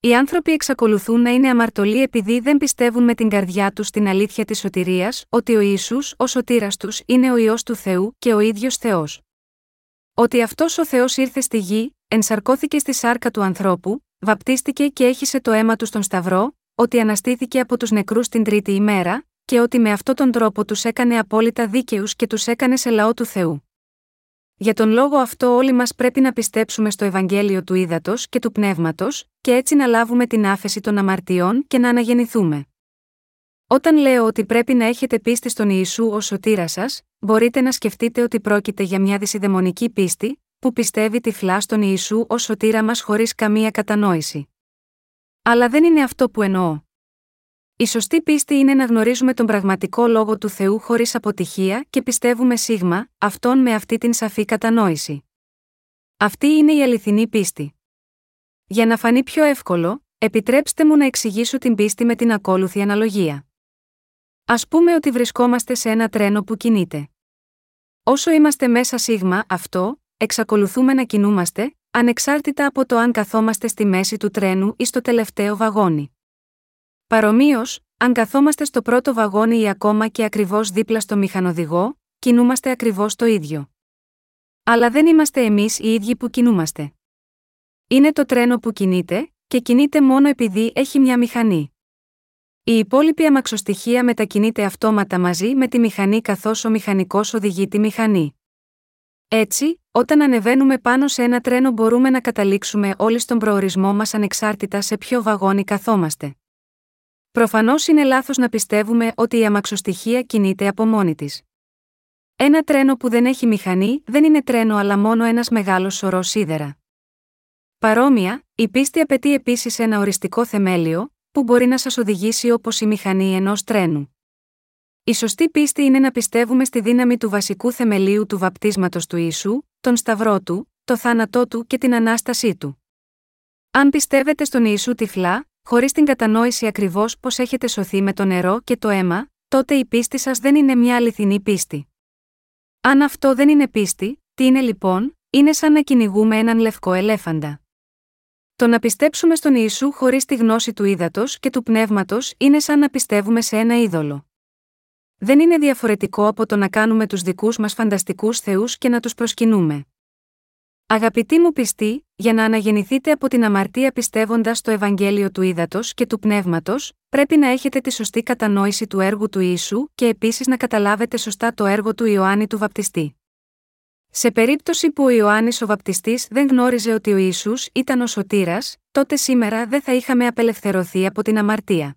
Οι άνθρωποι εξακολουθούν να είναι αμαρτωλοί επειδή δεν πιστεύουν με την καρδιά τους στην αλήθεια της σωτηρίας ότι ο Ισού, ο σωτήρας τους, είναι ο ιό του Θεού και ο ίδιος Θεός. Ότι αυτός ο Θεός ήρθε στη γη, ενσαρκώθηκε στη σάρκα του ανθρώπου, βαπτίστηκε και έχισε το αίμα του στον Σταυρό, ότι αναστήθηκε από τους νεκρούς την τρίτη ημέρα, και ότι με αυτόν τον τρόπο τους έκανε απόλυτα δίκαιους και τους έκανε σε λαό του Θεού. Για τον λόγο αυτό, όλοι μας πρέπει να πιστέψουμε στο Ευαγγέλιο του Ήδατος και του Πνεύματος, και έτσι να λάβουμε την άφεση των αμαρτιών και να αναγεννηθούμε. Όταν λέω ότι πρέπει να έχετε πίστη στον Ιησού ως σωτήρας σας, μπορείτε να σκεφτείτε ότι πρόκειται για μια δυσιδαιμονική πίστη, που πιστεύει τυφλά στον Ιησού ως σωτήρα μας χωρίς καμία κατανόηση. Αλλά δεν είναι αυτό που εννοώ. Η σωστή πίστη είναι να γνωρίζουμε τον πραγματικό λόγο του Θεού χωρίς αποτυχία και πιστεύουμε σίγμα, αυτόν με αυτή την σαφή κατανόηση. Αυτή είναι η αληθινή πίστη. Για να φανεί πιο εύκολο, επιτρέψτε μου να εξηγήσω την πίστη με την ακόλουθη αναλογία. Α πούμε ότι βρισκόμαστε σε ένα τρένο που κινείται. Όσο είμαστε μέσα σίγμα αυτό, εξακολουθούμε να κινούμαστε, ανεξάρτητα από το αν καθόμαστε στη μέση του τρένου ή στο τελευταίο βαγόνι. Παρομοίως, αν καθόμαστε στο πρώτο βαγόνι ή ακόμα και ακριβώς δίπλα στο μηχανοδηγό, κινούμαστε ακριβώς το ίδιο. Αλλά δεν είμαστε εμείς οι ίδιοι που κινούμαστε. Είναι το τρένο που κινείται, και κινείται μόνο επειδή έχει μια μηχανή. Η υπόλοιπη αμαξοστοιχεία μετακινείται αυτόματα μαζί με τη μηχανή καθώς ο μηχανικός οδηγεί τη μηχανή. Έτσι, όταν ανεβαίνουμε πάνω σε ένα τρένο μπορούμε να καταλήξουμε όλοι στον προορισμό μας ανεξάρτητα σε ποιο βαγόνι καθόμαστε. Προφανώς είναι λάθος να πιστεύουμε ότι η αμαξοστοιχεία κινείται από μόνη της. Ένα τρένο που δεν έχει μηχανή δεν είναι τρένο αλλά μόνο ένας μεγάλος σωρός σίδερα. Παρόμοια, η πίστη απαιτεί επίσης ένα οριστικό θεμέλιο, που μπορεί να σας οδηγήσει όπως η μηχανή ενός τρένου. Η σωστή πίστη είναι να πιστεύουμε στη δύναμη του βασικού θεμελίου του βαπτίσματος του ίσου, τον σταυρό του, το θάνατό του και την ανάστασή του. Αν πιστεύετε στον Ιησού τυφλά, χωρίς την κατανόηση ακριβώς πώς έχετε σωθεί με το νερό και το αίμα, τότε η πίστη σας δεν είναι μια αληθινή πίστη. Αν αυτό δεν είναι πίστη, τι είναι λοιπόν, είναι σαν να κυνηγούμε έναν λευκό ελέφαντα. Το να πιστέψουμε στον Ιησού χωρίς τη γνώση του ύδατος και του πνεύματος είναι σαν να πιστεύουμε σε ένα είδωλο. Δεν είναι διαφορετικό από το να κάνουμε τους δικούς μας φανταστικούς θεούς και να τους προσκυνούμε. Αγαπητοί μου πιστοί, για να αναγεννηθείτε από την αμαρτία πιστεύοντας στο Ευαγγέλιο του Ήδατος και του Πνεύματος, πρέπει να έχετε τη σωστή κατανόηση του έργου του Ιησού και επίσης να καταλάβετε σωστά το έργο του Ιωάννη του Βαπτιστή. Σε περίπτωση που ο Ιωάννης ο Βαπτιστής δεν γνώριζε ότι ο Ισού ήταν ο σωτήρας, τότε σήμερα δεν θα είχαμε απελευθερωθεί από την αμαρτία.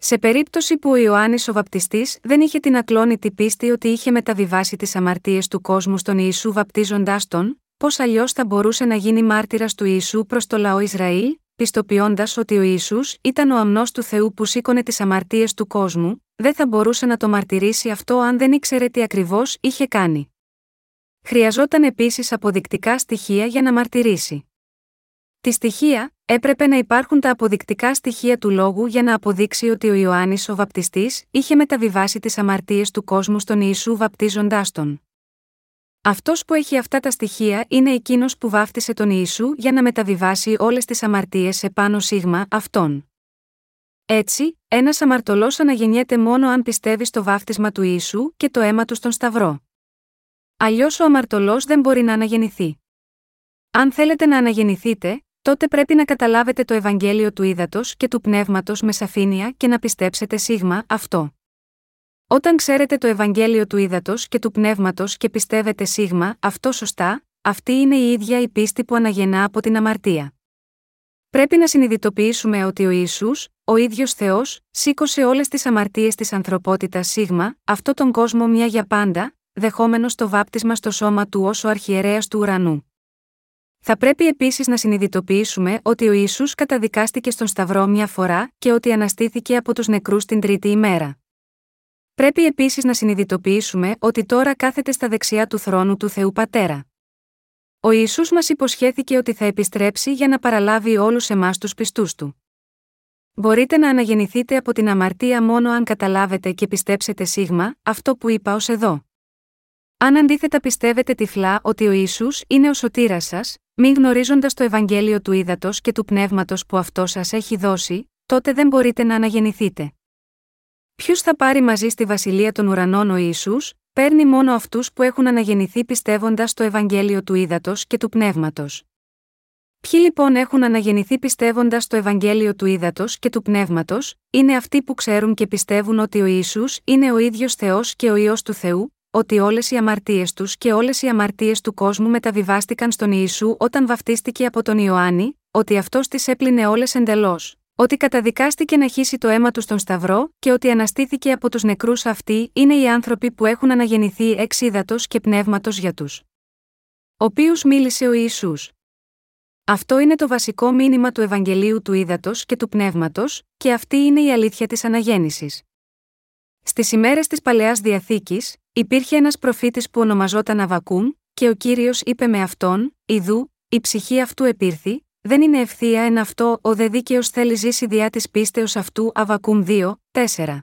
Σε περίπτωση που ο Ιωάννης ο Βαπτιστής δεν είχε την ακλόνητη πίστη ότι είχε μεταβιβάσει τις αμαρτίες του κόσμου στον Ιησού βαπτίζοντάς τον, πώς αλλιώς θα μπορούσε να γίνει μάρτυρας του Ιησού προς το λαό Ισραήλ, πιστοποιώντας ότι ο Ισού ήταν ο αμνός του Θεού που σήκωνε τις αμαρτίες του κόσμου, δεν θα μπορούσε να το μαρτυρήσει αυτό αν δεν ήξερε τι ακριβώς είχε κάνει. Χρειαζόταν επίσης αποδεικτικά στοιχεία για να μαρτυρήσει. Τη στοιχεία, έπρεπε να υπάρχουν τα αποδεικτικά στοιχεία του λόγου για να αποδείξει ότι ο Ιωάννης ο Βαπτιστής είχε μεταβιβάσει τις αμαρτίες του κόσμου στον Ιησού βαπτίζοντάς τον. Αυτός που έχει αυτά τα στοιχεία είναι εκείνος που βάφτισε τον Ιησού για να μεταβιβάσει όλες τις αμαρτίες σε πάνω σίγμα αυτόν. Έτσι, ένας αμαρτωλός αναγεννιέται μόνο αν πιστεύει στο βάφτισμα του Ιησού και το αίμα του στον Σταυρό. Αλλιώς ο αμαρτωλός δεν μπορεί να αναγεννηθεί. Αν θέλετε να αναγεννηθείτε, τότε πρέπει να καταλάβετε το Ευαγγέλιο του ύδατο και του πνεύματος με σαφήνεια και να πιστέψετε σίγμα αυτό. Όταν ξέρετε το Ευαγγέλιο του Ήδατος και του Πνεύματος και πιστεύετε σίγμα, αυτό σωστά, αυτή είναι η ίδια η πίστη που αναγεννά από την αμαρτία. Πρέπει να συνειδητοποιήσουμε ότι ο Ισού, ο ίδιος Θεός, σήκωσε όλες τις αμαρτίες της ανθρωπότητας σίγμα, αυτό τον κόσμο μια για πάντα, δεχόμενος το βάπτισμα στο σώμα του ως ο αρχιερέας του ουρανού. Θα πρέπει επίσης να συνειδητοποιήσουμε ότι ο Ισού καταδικάστηκε στον Σταυρό μια φορά και ότι αναστήθηκε από τους νεκρούς την τρίτη ημέρα. Πρέπει επίσης να συνειδητοποιήσουμε ότι τώρα κάθεται στα δεξιά του θρόνου του Θεού Πατέρα. Ο Ισού μας υποσχέθηκε ότι θα επιστρέψει για να παραλάβει όλους εμάς τους πιστούς του. Μπορείτε να αναγεννηθείτε από την αμαρτία μόνο αν καταλάβετε και πιστέψετε σίγμα, αυτό που είπα ως εδώ. Αν αντίθετα πιστεύετε τυφλά ότι ο Ισού είναι ο σωτήρας σας, μην γνωρίζοντας το Ευαγγέλιο του ύδατο και του πνεύματος που αυτό σας έχει δώσει, τότε δεν μπορείτε να αναγεννηθείτε. Ποιος θα πάρει μαζί στη βασιλεία των ουρανών ο Ιησούς, παίρνει μόνο αυτούς που έχουν αναγεννηθεί πιστεύοντας το Ευαγγέλιο του ύδατο και του πνεύματος. Ποιοι λοιπόν έχουν αναγεννηθεί πιστεύοντας το Ευαγγέλιο του ύδατο και του πνεύματος, είναι αυτοί που ξέρουν και πιστεύουν ότι ο Ιησούς είναι ο ίδιος Θεός και ο ιό του Θεού, ότι όλες οι αμαρτίες τους και όλες οι αμαρτίες του κόσμου μεταβιβάστηκαν στον Ιησού όταν βαφτίστηκε από τον Ιωάννη, ότι αυτός τις έπλυνε όλες εντελώς, ότι καταδικάστηκε να χύσει το αίμα του στον Σταυρό και ότι αναστήθηκε από τους νεκρούς αυτοί είναι οι άνθρωποι που έχουν αναγεννηθεί εξ και πνεύματος για τους. Οποίου μίλησε ο Ιησούς. Αυτό είναι το βασικό μήνυμα του Ευαγγελίου του Ήδατο και του Πνεύματος, και αυτή είναι η αλήθεια της αναγέννησης. Στις ημέρες της Παλαιάς Διαθήκης, υπήρχε ένας προφήτης που ονομαζόταν Αβακούμ, και ο κύριος είπε με αυτόν: Ιδού, η ψυχή αυτού επήρθη, δεν είναι ευθεία εν αυτό, ο δε δίκαιος θέλει ζήσει διά της πίστεως αυτού. Αβακούμ 2, 4.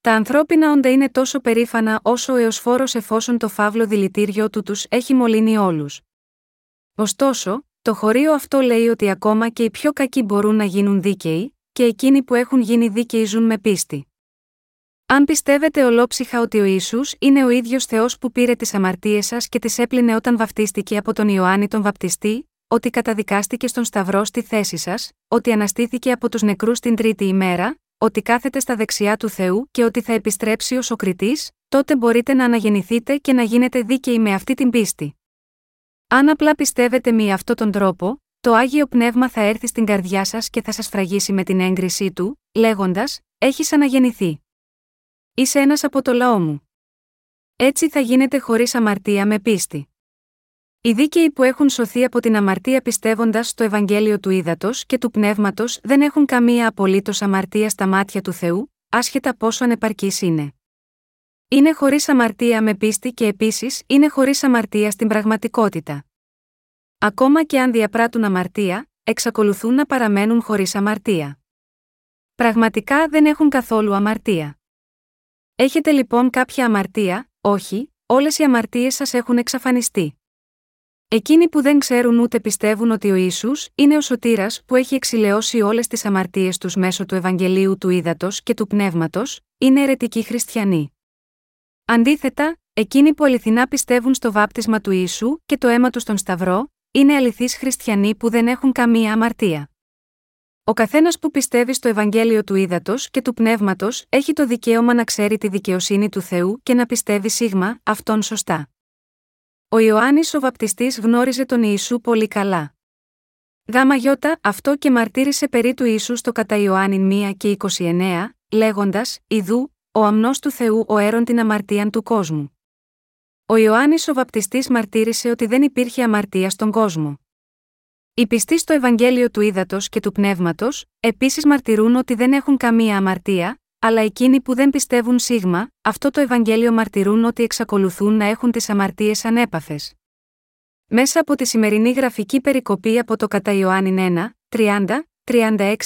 Τα ανθρώπινα όντα είναι τόσο περήφανα όσο ο εωσφόρο εφόσον το φαύλο δηλητήριο του τους έχει μολύνει όλους. Ωστόσο, το χωρίο αυτό λέει ότι ακόμα και οι πιο κακοί μπορούν να γίνουν δίκαιοι, και εκείνοι που έχουν γίνει δίκαιοι ζουν με πίστη. Αν πιστεύετε ολόψυχα ότι ο Ισού είναι ο ίδιος Θεός που πήρε τις αμαρτίες σας και τις έπλυνε όταν βαφτίστηκε από τον Ιωάννη τον Βαπτιστή, ότι καταδικάστηκε στον Σταυρό στη θέση σας, ότι αναστήθηκε από τους νεκρούς την τρίτη ημέρα, ότι κάθεται στα δεξιά του Θεού και ότι θα επιστρέψει ω ο κριτή, τότε μπορείτε να αναγεννηθείτε και να γίνετε δίκαιοι με αυτή την πίστη. Αν απλά πιστεύετε με αυτόν τον τρόπο, το άγιο πνεύμα θα έρθει στην καρδιά σας και θα σας φραγίσει με την έγκρισή του, λέγοντας: Έχεις αναγεννηθεί. Είσαι ένας από το λαό μου. Έτσι θα γίνετε χωρίς αμαρτία με πίστη. Οι δίκαιοι που έχουν σωθεί από την αμαρτία πιστεύοντας στο Ευαγγέλιο του Ήδατος και του Πνεύματος δεν έχουν καμία απολύτως αμαρτία στα μάτια του Θεού, άσχετα πόσο ανεπαρκής είναι. Είναι χωρίς αμαρτία με πίστη και επίσης είναι χωρίς αμαρτία στην πραγματικότητα. Ακόμα και αν διαπράττουν αμαρτία, εξακολουθούν να παραμένουν χωρίς αμαρτία. Πραγματικά δεν έχουν καθόλου αμαρτία. Έχετε λοιπόν κάποια αμαρτία, όχι, όλες οι αμαρτίες σας έχουν εξαφανιστεί. Εκείνοι που δεν ξέρουν ούτε πιστεύουν ότι ο ίσου είναι ο σωτήρας που έχει εξηλαιώσει όλες τις αμαρτίες τους μέσω του Ευαγγελίου του Ήδατος και του Πνεύματος, είναι αιρετικοί χριστιανοί. Αντίθετα, εκείνοι που αληθινά πιστεύουν στο βάπτισμα του ίσου και το αίμα τους στον Σταυρό, είναι αληθείς χριστιανοί που δεν έχουν καμία αμαρτία. Ο καθένας που πιστεύει στο Ευαγγέλιο του Ήδατος και του Πνεύματος έχει το δικαίωμα να ξέρει τη δικαιοσύνη του Θεού και να πιστεύει σίγμα αυτόν σωστά. Ο Ιωάννης ο Βαπτιστής γνώριζε τον Ιησού πολύ καλά. Γάμα γιώτα αυτό και μαρτύρησε περί του Ιησού στο κατά Ιωάννη 1 και 29, λέγοντας: Ιδού, ο αμνός του Θεού ο έρον την αμαρτίαν του κόσμου. Ο Ιωάννης ο Βαπτιστής μαρτύρησε ότι δεν υπήρχε αμαρτία στον κόσμο. Οι πιστοί στο Ευαγγέλιο του Ήδατος και του Πνεύματος, επίσης μαρτυρούν ότι δεν έχουν καμία αμαρτία, αλλά εκείνοι που δεν πιστεύουν σίγμα, αυτό το Ευαγγέλιο μαρτυρούν ότι εξακολουθούν να έχουν τις αμαρτίες ανέπαφες. Μέσα από τη σημερινή γραφική περικοπή από το κατά Ιωάννη 1, 30, 36,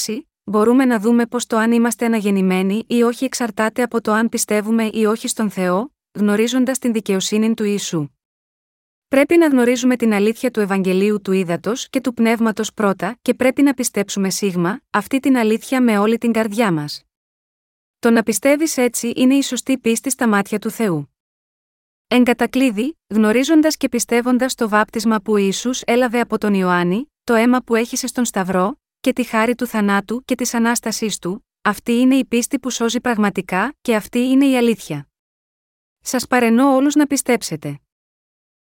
μπορούμε να δούμε πω το αν είμαστε αναγεννημένοι ή όχι εξαρτάται από το αν πιστεύουμε ή όχι στον Θεό, γνωρίζοντας την δικαιοσύνη του Ιησού. Πρέπει να γνωρίζουμε την αλήθεια του Ευαγγελίου του Ήδατος και του Πνεύματος πρώτα και πρέπει να πιστέψουμε σίγμα αυτή την αλήθεια με όλη την καρδιά μας. Το να πιστεύεις έτσι είναι η σωστή πίστη στα μάτια του Θεού. Εν κατακλείδη, γνωρίζοντας και πιστεύοντας το βάπτισμα που Ιησούς έλαβε από τον Ιωάννη, το αίμα που έχησε στον Σταυρό, και τη χάρη του θανάτου και της ανάστασής του, Αυτή είναι η πίστη που σώζει πραγματικά και αυτή είναι η αλήθεια. Σας παρενώ όλους να πιστέψετε.